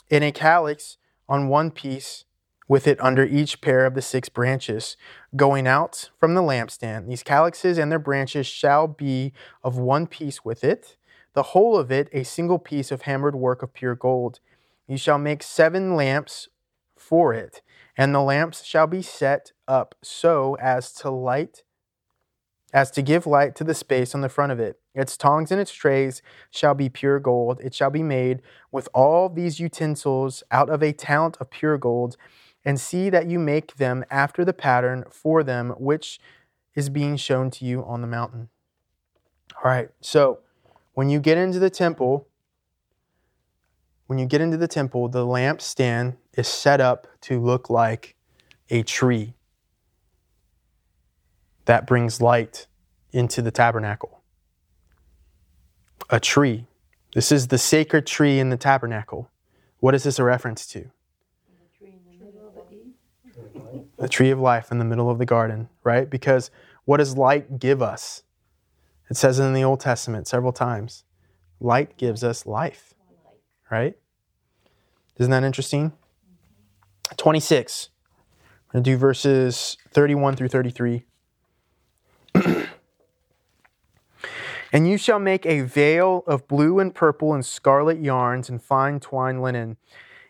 in a calyx on one piece with it under each pair of the six branches going out from the lampstand. These calyxes and their branches shall be of one piece with it the whole of it a single piece of hammered work of pure gold. You shall make seven lamps for it, and the lamps shall be set up so as to light as to give light to the space on the front of it. Its tongs and its trays shall be pure gold. It shall be made with all these utensils out of a talent of pure gold, and see that you make them after the pattern for them which is being shown to you on the mountain. All right, so when you get into the temple, when you get into the temple, the lampstand is set up to look like a tree that brings light into the tabernacle. A tree. This is the sacred tree in the tabernacle. What is this a reference to? The tree of life in the middle of the garden, right? Because what does light give us? It says in the Old Testament several times light gives us life, right? Isn't that interesting? 26. We're going to do verses 31 through 33. and you shall make a veil of blue and purple and scarlet yarns and fine twine linen.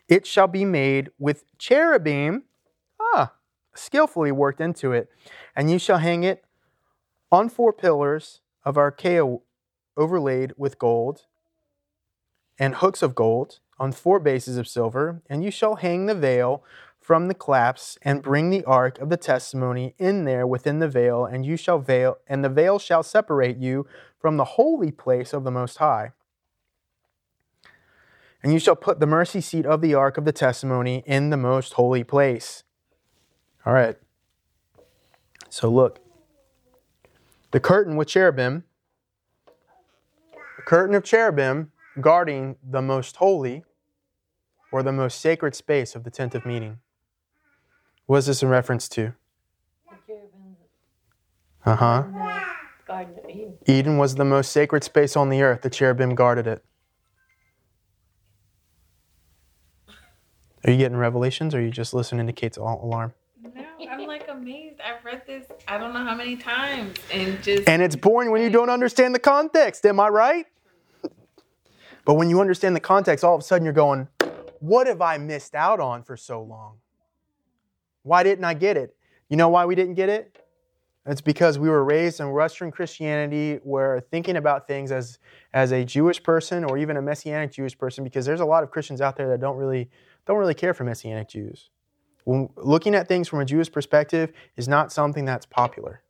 It shall be made with cherubim, ah, skillfully worked into it. And you shall hang it on four pillars of acacia overlaid with gold and hooks of gold on four bases of silver. And you shall hang the veil from the claps and bring the ark of the testimony in there within the veil and you shall veil and the veil shall separate you from the holy place of the most high. And you shall put the mercy seat of the ark of the testimony in the most holy place. All right. So look. The curtain with cherubim the curtain of cherubim guarding the most holy or the most sacred space of the tent of meeting what is this in reference to? Uh huh. in the Garden of Eden. Eden was the most sacred space on the earth. The cherubim guarded it. Are you getting revelations or are you just listening to Kate's al- alarm? No, I'm like amazed. I've read this I don't know how many times and just And it's boring when you don't understand the context, am I right? But when you understand the context, all of a sudden you're going, what have I missed out on for so long? Why didn't I get it? You know why we didn't get it? It's because we were raised in Western Christianity where thinking about things as, as a Jewish person or even a Messianic Jewish person, because there's a lot of Christians out there that don't really, don't really care for Messianic Jews. When looking at things from a Jewish perspective is not something that's popular.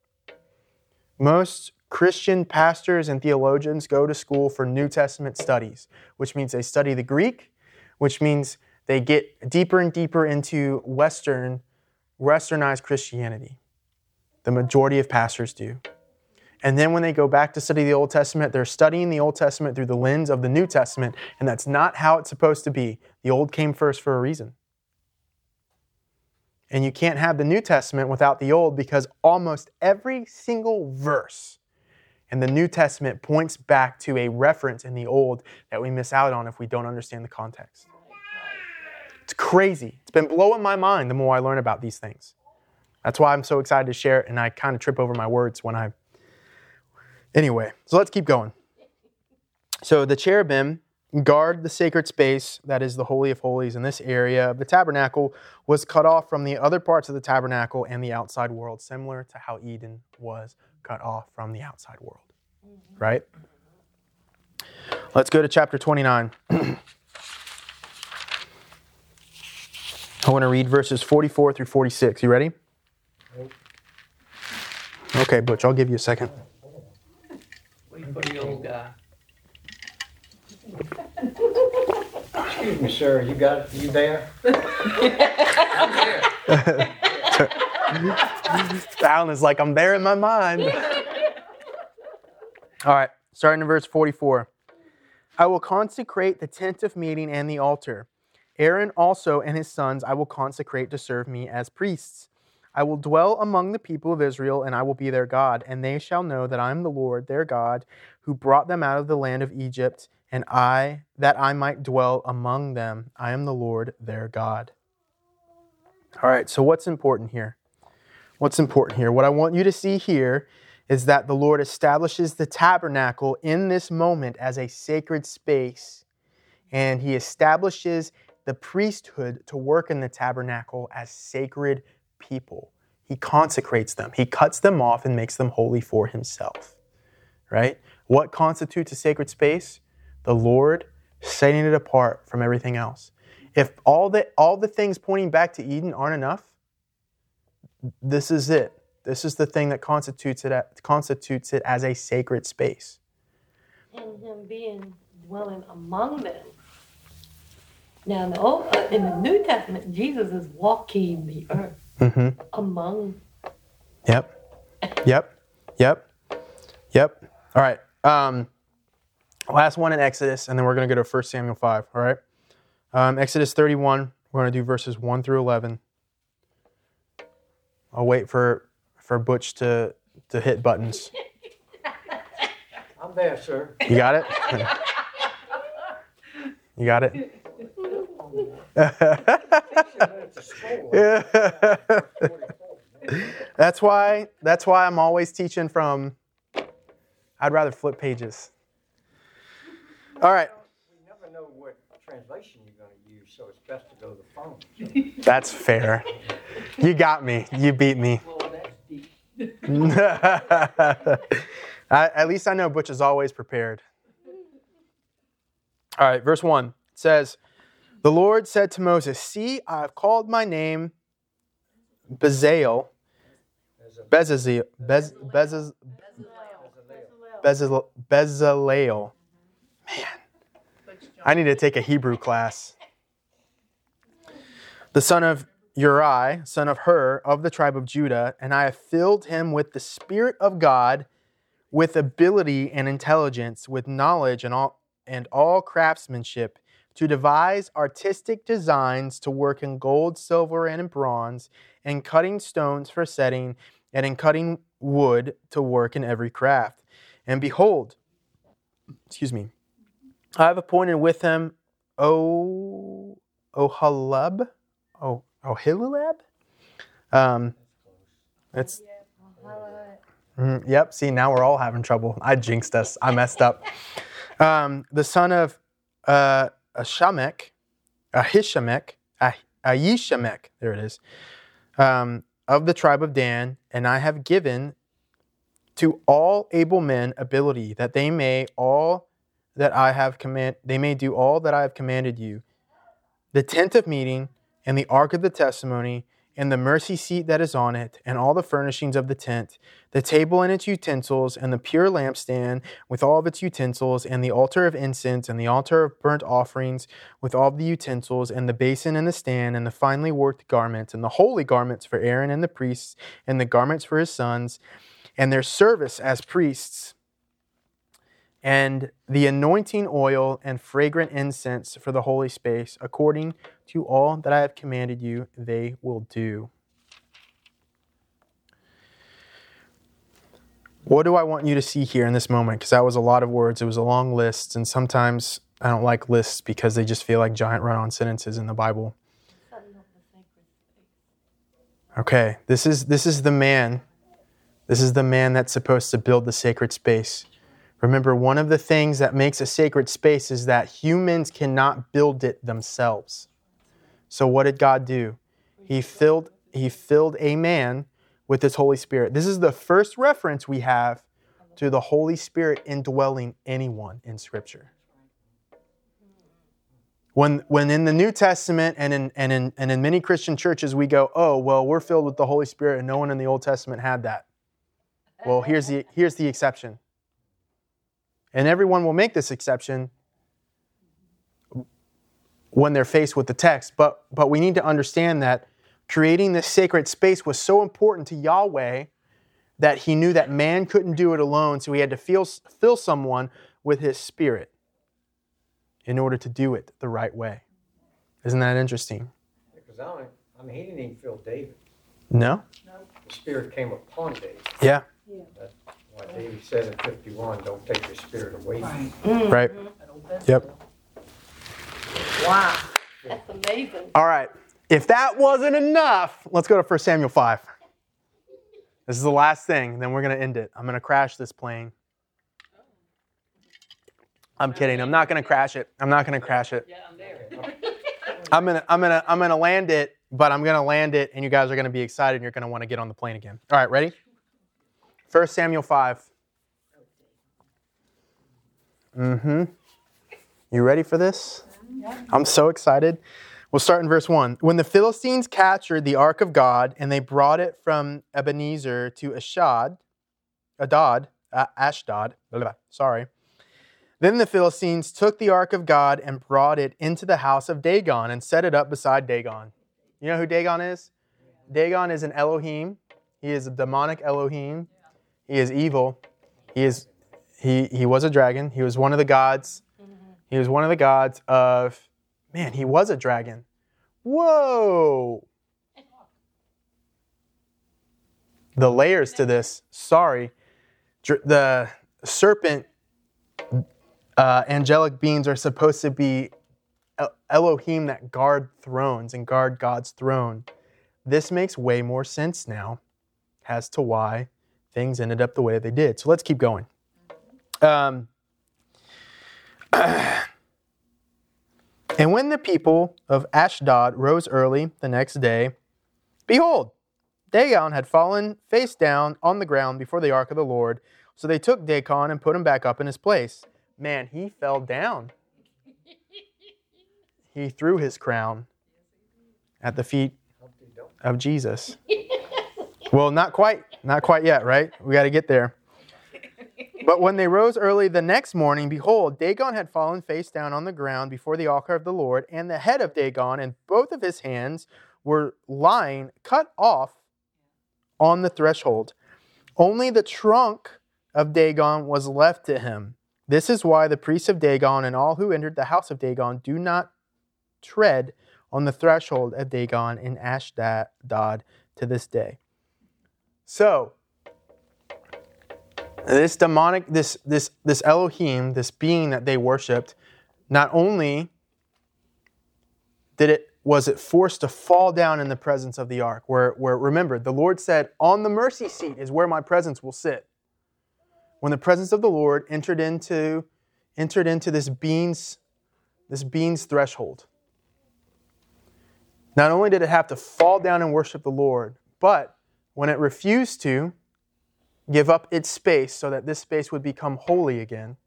Most Christian pastors and theologians go to school for New Testament studies, which means they study the Greek, which means they get deeper and deeper into Western, Westernized Christianity. The majority of pastors do. And then when they go back to study the Old Testament, they're studying the Old Testament through the lens of the New Testament, and that's not how it's supposed to be. The Old came first for a reason. And you can't have the New Testament without the Old because almost every single verse in the New Testament points back to a reference in the Old that we miss out on if we don't understand the context. It's crazy. It's been blowing my mind the more I learn about these things. That's why I'm so excited to share it, and I kind of trip over my words when I. Anyway, so let's keep going. So the cherubim guard the sacred space that is the Holy of Holies in this area of the tabernacle was cut off from the other parts of the tabernacle and the outside world, similar to how Eden was cut off from the outside world. Mm-hmm. Right? Let's go to chapter 29. I want to read verses 44 through 46. You ready? Okay, Butch, I'll give you a second. Wait for the old guy. Excuse me, sir, you got, you there? I'm there? Alan is like, I'm there in my mind. All right, starting in verse 44. I will consecrate the tent of meeting and the altar. Aaron also and his sons I will consecrate to serve me as priests. I will dwell among the people of Israel, and I will be their God, and they shall know that I am the Lord their God, who brought them out of the land of Egypt, and I, that I might dwell among them. I am the Lord their God. All right, so what's important here? What's important here? What I want you to see here is that the Lord establishes the tabernacle in this moment as a sacred space, and He establishes the priesthood to work in the tabernacle as sacred people. He consecrates them, He cuts them off and makes them holy for Himself. Right? What constitutes a sacred space? The Lord setting it apart from everything else. If all the, all the things pointing back to Eden aren't enough, this is it. This is the thing that constitutes it, constitutes it as a sacred space. And him being dwelling among them. Now, in the, Old, uh, in the New Testament, Jesus is walking the earth Mm-hmm. among. Yep. Yep. Yep. Yep. All right. Um, last one in Exodus, and then we're going to go to 1 Samuel 5. All right. Um, Exodus 31, we're going to do verses 1 through 11. I'll wait for, for Butch to, to hit buttons. I'm there, sir. You got it? you got it? That's why that's why I'm always teaching from I'd rather flip pages. All right. You never know what translation you're to use, so it's best to go to the phone. That's fair. You got me. You beat me. Well, that's deep. I, at least I know Butch is always prepared. All right, verse 1 says, The Lord said to Moses, See, I have called my name Bezalel, Bezalel, Bez, Bezalel, Bezalel, Bezalel. Man, I need to take a Hebrew class. The son of Uri, son of Hur, of the tribe of Judah, and I have filled him with the Spirit of God, with ability and intelligence, with knowledge and all and all craftsmanship, to devise artistic designs, to work in gold, silver, and in bronze, and cutting stones for setting, and in cutting wood to work in every craft. And behold, excuse me, I have appointed with him O Ohalab, O Ohilab. Um, it's Mm, yep. See, now we're all having trouble. I jinxed us. I messed up. Um, the son of uh, Ashamek, Ahishamek, Ah- Ahishamek. There it is. Um, of the tribe of Dan, and I have given to all able men ability that they may all that I have command they may do all that I have commanded you. The tent of meeting and the ark of the testimony and the mercy seat that is on it and all the furnishings of the tent, the table and its utensils and the pure lampstand with all of its utensils and the altar of incense and the altar of burnt offerings with all the utensils and the basin and the stand and the finely worked garments and the holy garments for Aaron and the priests and the garments for his sons and their service as priests and the anointing oil and fragrant incense for the holy space, according to all that I have commanded you, they will do. What do I want you to see here in this moment? Because that was a lot of words. It was a long list, and sometimes I don't like lists because they just feel like giant run on sentences in the Bible. Okay, this is this is the man. This is the man that's supposed to build the sacred space. Remember, one of the things that makes a sacred space is that humans cannot build it themselves. So what did God do? He filled he filled a man with his Holy Spirit. This is the first reference we have to the Holy Spirit indwelling anyone in Scripture. When, when in the New Testament and in, and, in, and in many Christian churches we go, oh, well, we're filled with the Holy Spirit and no one in the Old Testament had that. Well, here's the, here's the exception. And everyone will make this exception when they're faced with the text. But, but we need to understand that creating this sacred space was so important to Yahweh that he knew that man couldn't do it alone, so he had to feel, fill someone with his spirit in order to do it the right way. Isn't that interesting? Because I, don't, I mean, he didn't even feel David. No? no. The Spirit came upon David. Yeah, That's why David said in 51, don't take your spirit away from me. Mm. Right. right. That. Yep. Wow. That's amazing. All right. If that wasn't enough, let's go to 1 Samuel 5. This is the last thing, and then we're going to end it. I'm going to crash this plane. I'm kidding. I'm not going to crash it. I'm not going to crash it. Yeah, I'm there. I'm going to I'm going to I'm going to land it, but I'm going to land it and you guys are going to be excited and you're going to want to get on the plane again. All right, ready? 1 Samuel 5. Mhm. You ready for this? I'm so excited. We'll start in verse 1. When the Philistines captured the ark of God and they brought it from Ebenezer to Ashad, Adad, uh, Ashdod, sorry. Then the Philistines took the ark of God and brought it into the house of Dagon and set it up beside Dagon. You know who Dagon is? Dagon is an Elohim. He is a demonic Elohim. He is evil. He is he he was a dragon. He was one of the gods. He was one of the gods of man, he was a dragon. Whoa. The layers to this. Sorry. The serpent uh, angelic beings are supposed to be El- Elohim that guard thrones and guard God's throne. This makes way more sense now as to why things ended up the way they did. So let's keep going. Um, and when the people of Ashdod rose early the next day, behold, Dagon had fallen face down on the ground before the ark of the Lord. So they took Dagon and put him back up in his place. Man, he fell down. He threw his crown at the feet of Jesus. Well, not quite. Not quite yet, right? We got to get there. But when they rose early the next morning, behold, Dagon had fallen face down on the ground before the altar of the Lord, and the head of Dagon and both of his hands were lying cut off on the threshold. Only the trunk of Dagon was left to him. This is why the priests of Dagon and all who entered the house of Dagon do not tread on the threshold of Dagon in Ashdod to this day. So, this demonic, this this this Elohim, this being that they worshipped, not only did it was it forced to fall down in the presence of the ark, where where remember the Lord said, "On the mercy seat is where my presence will sit." When the presence of the Lord entered into entered into this being's this being's threshold. Not only did it have to fall down and worship the Lord, but when it refused to give up its space so that this space would become holy again,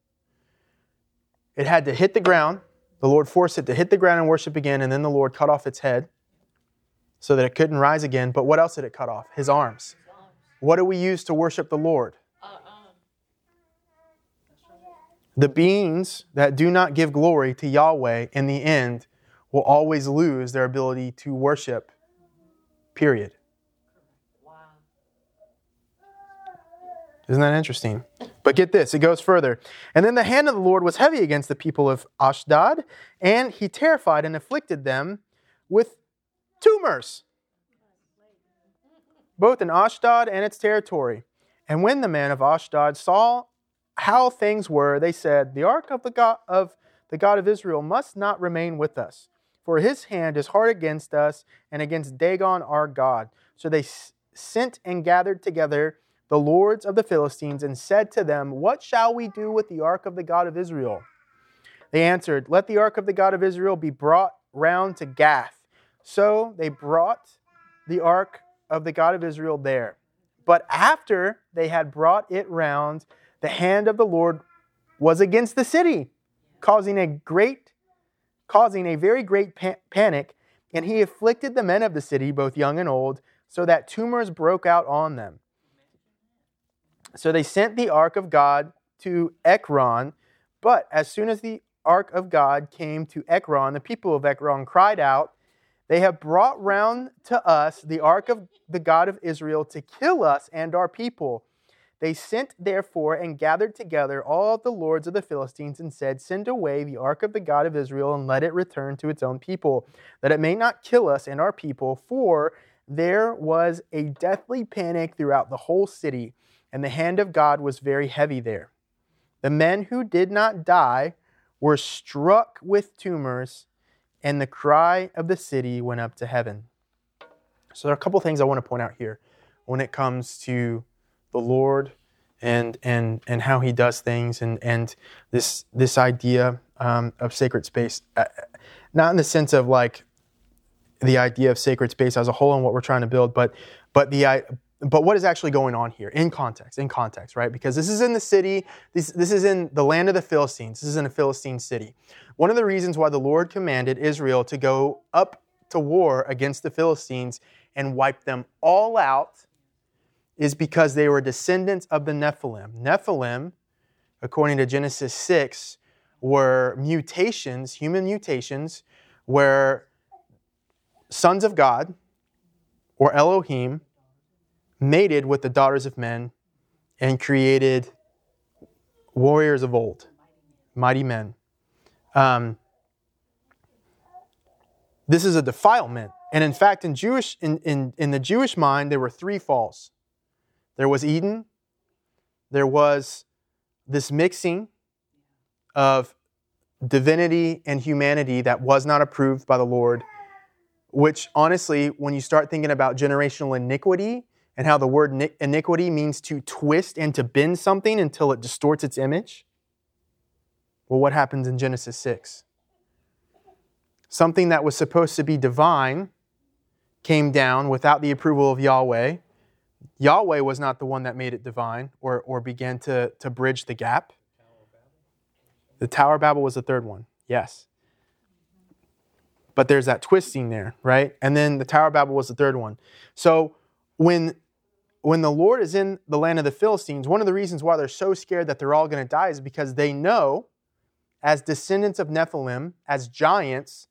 it had to hit the ground. The Lord forced it to hit the ground and worship again, and then the Lord cut off its head so that it couldn't rise again. But what else did it cut off? His arms. What do we use to worship the Lord? The beings that do not give glory to Yahweh in the end will always lose their ability to worship, period. Isn't that interesting? But get this, it goes further. And then the hand of the Lord was heavy against the people of Ashdod, and he terrified and afflicted them with tumors, both in Ashdod and its territory. And when the men of Ashdod saw how things were, they said, The ark of the God of the God of Israel must not remain with us, for his hand is hard against us and against Dagon our God. So they sent and gathered together the lords of the Philistines and said to them, What shall we do with the ark of the God of Israel? They answered, Let the ark of the God of Israel be brought round to Gath. So they brought the ark of the God of Israel there. But after they had brought it round, the hand of the Lord was against the city, causing a great, causing a very great pa- panic, and he afflicted the men of the city, both young and old, so that tumors broke out on them. So they sent the ark of God to Ekron, but as soon as the ark of God came to Ekron, the people of Ekron cried out, They have brought round to us the ark of the God of Israel to kill us and our people. They sent therefore and gathered together all the lords of the Philistines and said, Send away the ark of the God of Israel and let it return to its own people, that it may not kill us and our people. For there was a deathly panic throughout the whole city, and the hand of God was very heavy there. The men who did not die were struck with tumors, and the cry of the city went up to heaven. So there are a couple things I want to point out here when it comes to the Lord and and and how He does things, and and this this idea um, of sacred space, uh, not in the sense of like the idea of sacred space as a whole and what we're trying to build, but but the but what is actually going on here in context, in context, right? Because this is in the city, this, this is in the land of the Philistines, this is in a Philistine city. One of the reasons why the Lord commanded Israel to go up to war against the Philistines and wipe them all out is because they were descendants of the Nephilim. Nephilim, according to Genesis 6, were mutations, human mutations, where sons of God or Elohim mated with the daughters of men and created warriors of old, mighty men. Um, this is a defilement. And in fact, in, Jewish, in, in, in the Jewish mind, there were three falls there was Eden, there was this mixing of divinity and humanity that was not approved by the Lord, which honestly, when you start thinking about generational iniquity and how the word iniquity means to twist and to bend something until it distorts its image, well, what happens in Genesis 6? Something that was supposed to be divine came down without the approval of Yahweh. Yahweh was not the one that made it divine or, or began to, to bridge the gap. The Tower of Babel was the third one, yes. But there's that twisting there, right? And then the Tower of Babel was the third one. So when when the Lord is in the land of the Philistines, one of the reasons why they're so scared that they're all going to die is because they know, as descendants of Nephilim, as giants,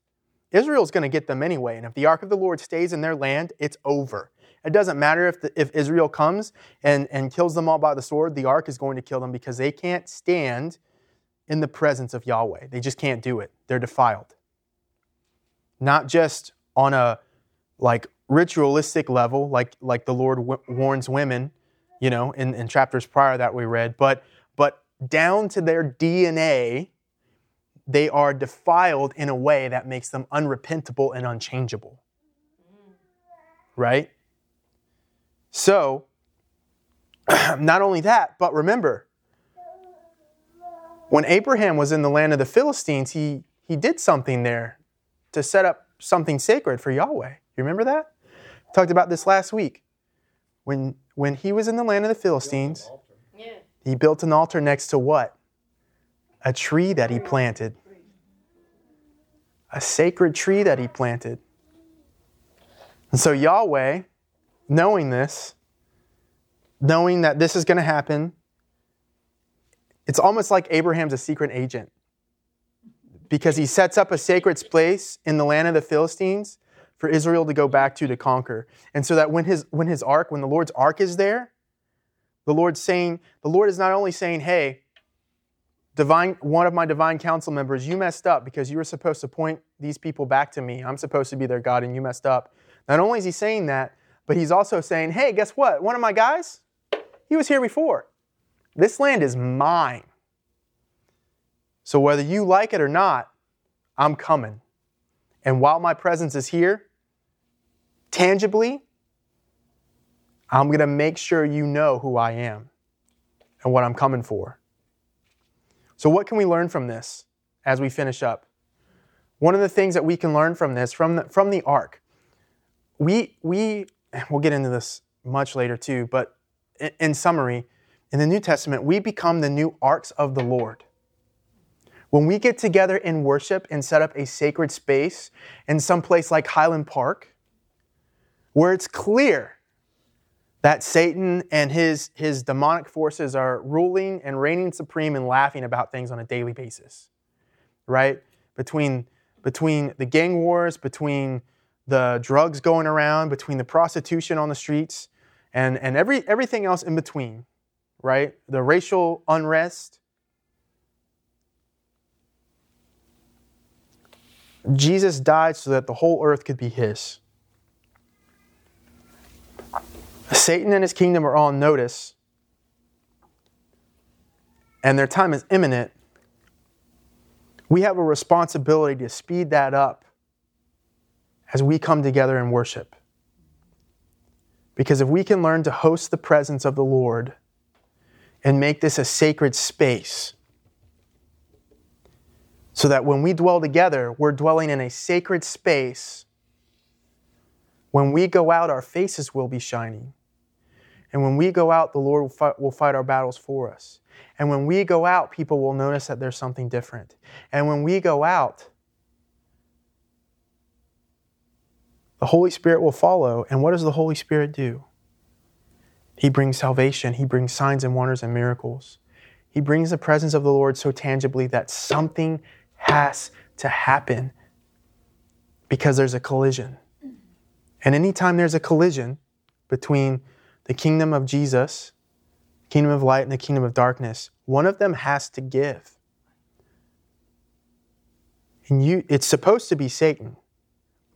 Israel's going to get them anyway. And if the ark of the Lord stays in their land, it's over. It doesn't matter if, the, if Israel comes and, and kills them all by the sword, the ark is going to kill them because they can't stand in the presence of Yahweh. They just can't do it. They're defiled. Not just on a like ritualistic level, like like the Lord w- warns women, you know, in, in chapters prior that we read, but but down to their DNA, they are defiled in a way that makes them unrepentable and unchangeable. Right? So, not only that, but remember, when Abraham was in the land of the Philistines, he, he did something there to set up something sacred for Yahweh. You remember that? Talked about this last week. When, when he was in the land of the Philistines, he built an altar next to what? A tree that he planted. A sacred tree that he planted. And so Yahweh, knowing this, knowing that this is going to happen, it's almost like Abraham's a secret agent because he sets up a sacred place in the land of the Philistines for Israel to go back to to conquer. And so that when his when his ark, when the Lord's ark is there, the Lord's saying, the Lord is not only saying, "Hey, divine one of my divine council members, you messed up because you were supposed to point these people back to me. I'm supposed to be their God and you messed up." Not only is he saying that, but he's also saying, "Hey, guess what? One of my guys, he was here before. This land is mine. So whether you like it or not, I'm coming. And while my presence is here, tangibly, I'm going to make sure you know who I am and what I'm coming for. So, what can we learn from this as we finish up? One of the things that we can learn from this, from the, from the ark, we, we, we'll get into this much later too, but in, in summary, in the New Testament, we become the new arks of the Lord. When we get together in worship and set up a sacred space in some place like Highland Park, where it's clear that Satan and his, his demonic forces are ruling and reigning supreme and laughing about things on a daily basis, right? Between, between the gang wars, between the drugs going around, between the prostitution on the streets, and, and every, everything else in between, right? The racial unrest. Jesus died so that the whole earth could be his. Satan and his kingdom are on notice, and their time is imminent. We have a responsibility to speed that up as we come together in worship. Because if we can learn to host the presence of the Lord and make this a sacred space, so that when we dwell together, we're dwelling in a sacred space. When we go out, our faces will be shining. And when we go out, the Lord will fight, will fight our battles for us. And when we go out, people will notice that there's something different. And when we go out, the Holy Spirit will follow. And what does the Holy Spirit do? He brings salvation, He brings signs and wonders and miracles. He brings the presence of the Lord so tangibly that something has to happen because there's a collision. And anytime there's a collision between the kingdom of Jesus, kingdom of light, and the kingdom of darkness, one of them has to give. And you it's supposed to be Satan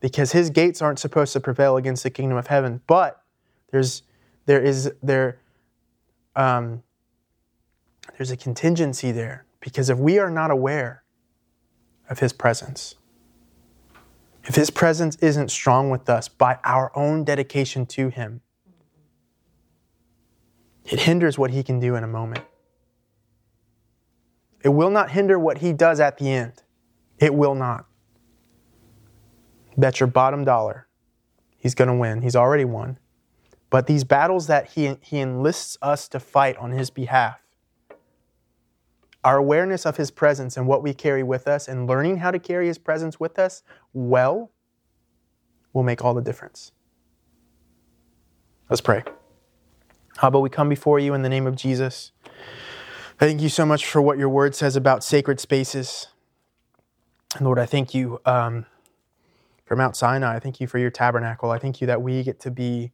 because his gates aren't supposed to prevail against the kingdom of heaven, but there's there is there um, there's a contingency there Because if we are not aware of His presence, if His presence isn't strong with us by our own dedication to Him, it hinders what He can do in a moment. It will not hinder what He does at the end. It will not. Bet your bottom dollar He's going to win. He's already won. But these battles that he, he enlists us to fight on His behalf, our awareness of His presence and what we carry with us and learning how to carry His presence with us well will make all the difference. Let's pray. How about we come before you in the name of Jesus? Thank you so much for what your word says about sacred spaces. And Lord, I thank you um, for Mount Sinai. I thank you for your tabernacle. I thank you that we get to be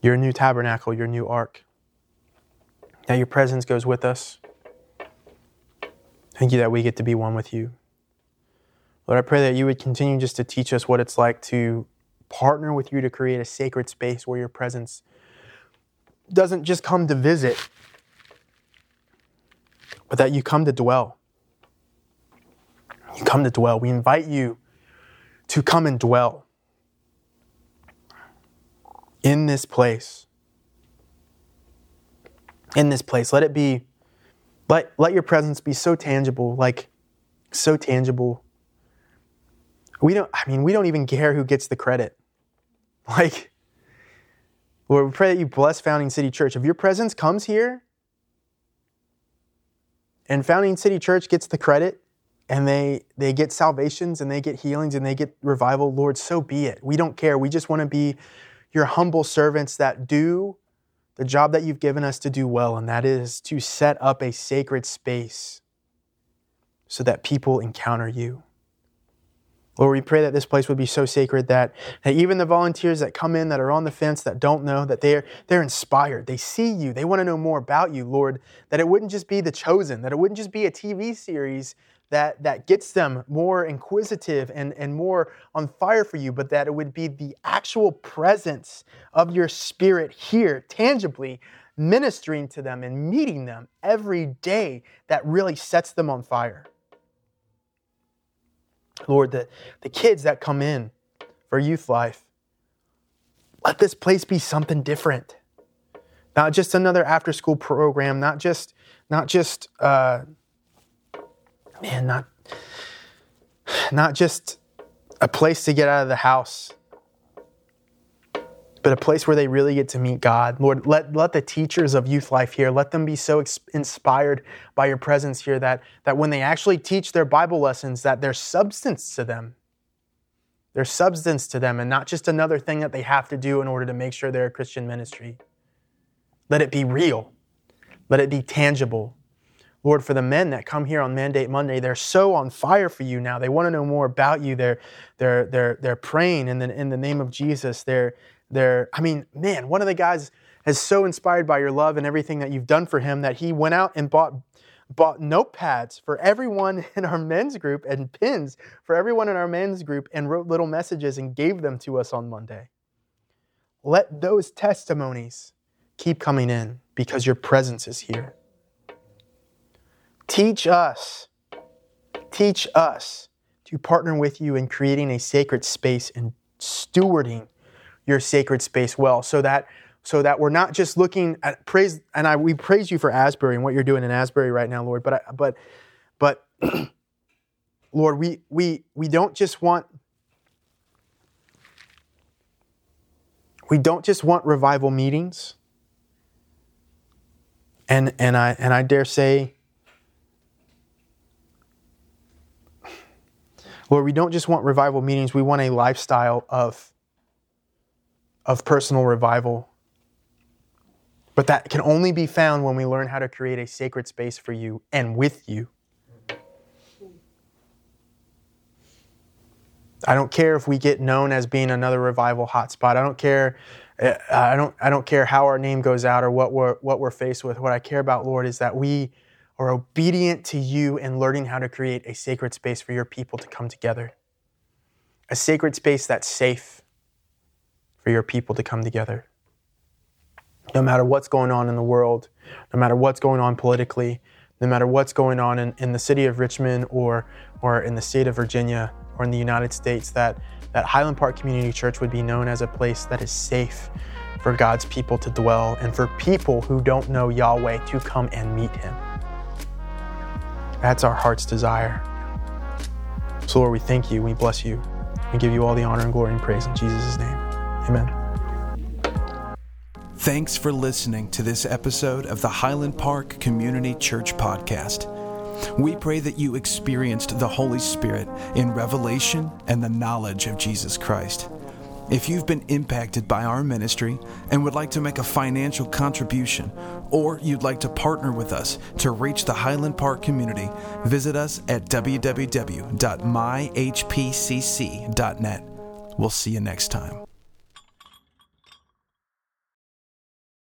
your new tabernacle, your new ark. That your presence goes with us. Thank you that we get to be one with you. Lord, I pray that you would continue just to teach us what it's like to partner with you to create a sacred space where your presence doesn't just come to visit, but that you come to dwell. You come to dwell. We invite you to come and dwell in this place. In this place. Let it be, let, let your presence be so tangible, like so tangible. We don't, I mean, we don't even care who gets the credit. Like, Lord, we pray that you bless Founding City Church. If your presence comes here and Founding City Church gets the credit and they they get salvations and they get healings and they get revival, Lord, so be it. We don't care. We just want to be your humble servants that do the job that you've given us to do well, and that is to set up a sacred space so that people encounter you. Lord, we pray that this place would be so sacred that, that even the volunteers that come in that are on the fence that don't know, that they're, they're inspired. They see you. They want to know more about you, Lord. That it wouldn't just be the chosen, that it wouldn't just be a TV series that, that gets them more inquisitive and, and more on fire for you, but that it would be the actual presence of your spirit here, tangibly, ministering to them and meeting them every day that really sets them on fire. Lord, the, the kids that come in for youth life, let this place be something different. Not just another after school program, not just, not just, uh, man, not, not just a place to get out of the house, but a place where they really get to meet God. Lord, let, let the teachers of youth life here, let them be so ex- inspired by your presence here that, that when they actually teach their Bible lessons, that there's substance to them. There's substance to them and not just another thing that they have to do in order to make sure they're a Christian ministry. Let it be real. Let it be tangible. Lord, for the men that come here on Mandate Monday, they're so on fire for you now. They want to know more about you. They're, they're, they're, they're praying in the, in the name of Jesus. They're, they're, I mean, man, one of the guys is so inspired by your love and everything that you've done for him that he went out and bought bought notepads for everyone in our men's group and pins for everyone in our men's group and wrote little messages and gave them to us on Monday. Let those testimonies keep coming in because your presence is here. Teach us, teach us to partner with you in creating a sacred space and stewarding your sacred space well so that so that we're not just looking at praise and I we praise you for Asbury and what you're doing in Asbury right now Lord but I, but but Lord we we we don't just want we don't just want revival meetings. And and I and I dare say Lord we don't just want revival meetings. We want a lifestyle of of personal revival. But that can only be found when we learn how to create a sacred space for you and with you. I don't care if we get known as being another revival hotspot. I don't care. uh, I don't. I don't care how our name goes out or what we're what we're faced with. What I care about, Lord, is that we are obedient to you and learning how to create a sacred space for your people to come together. A sacred space that's safe for your people to come together. no matter what's going on in the world, no matter what's going on politically, no matter what's going on in, in the city of Richmond or, or in the state of Virginia or in the United States, that, that Highland Park Community Church would be known as a place that is safe for God's people to dwell and for people who don't know Yahweh to come and meet Him. That's our heart's desire. So, Lord, we thank you, we bless you, we give you all the honor and glory and praise in Jesus' name. Amen. Thanks for listening to this episode of the Highland Park Community Church Podcast. We pray that you experienced the Holy Spirit in revelation and the knowledge of Jesus Christ. If you've been impacted by our ministry and would like to make a financial contribution, or you'd like to partner with us to reach the Highland Park community, visit us at www.myhpcc.net. We'll see you next time.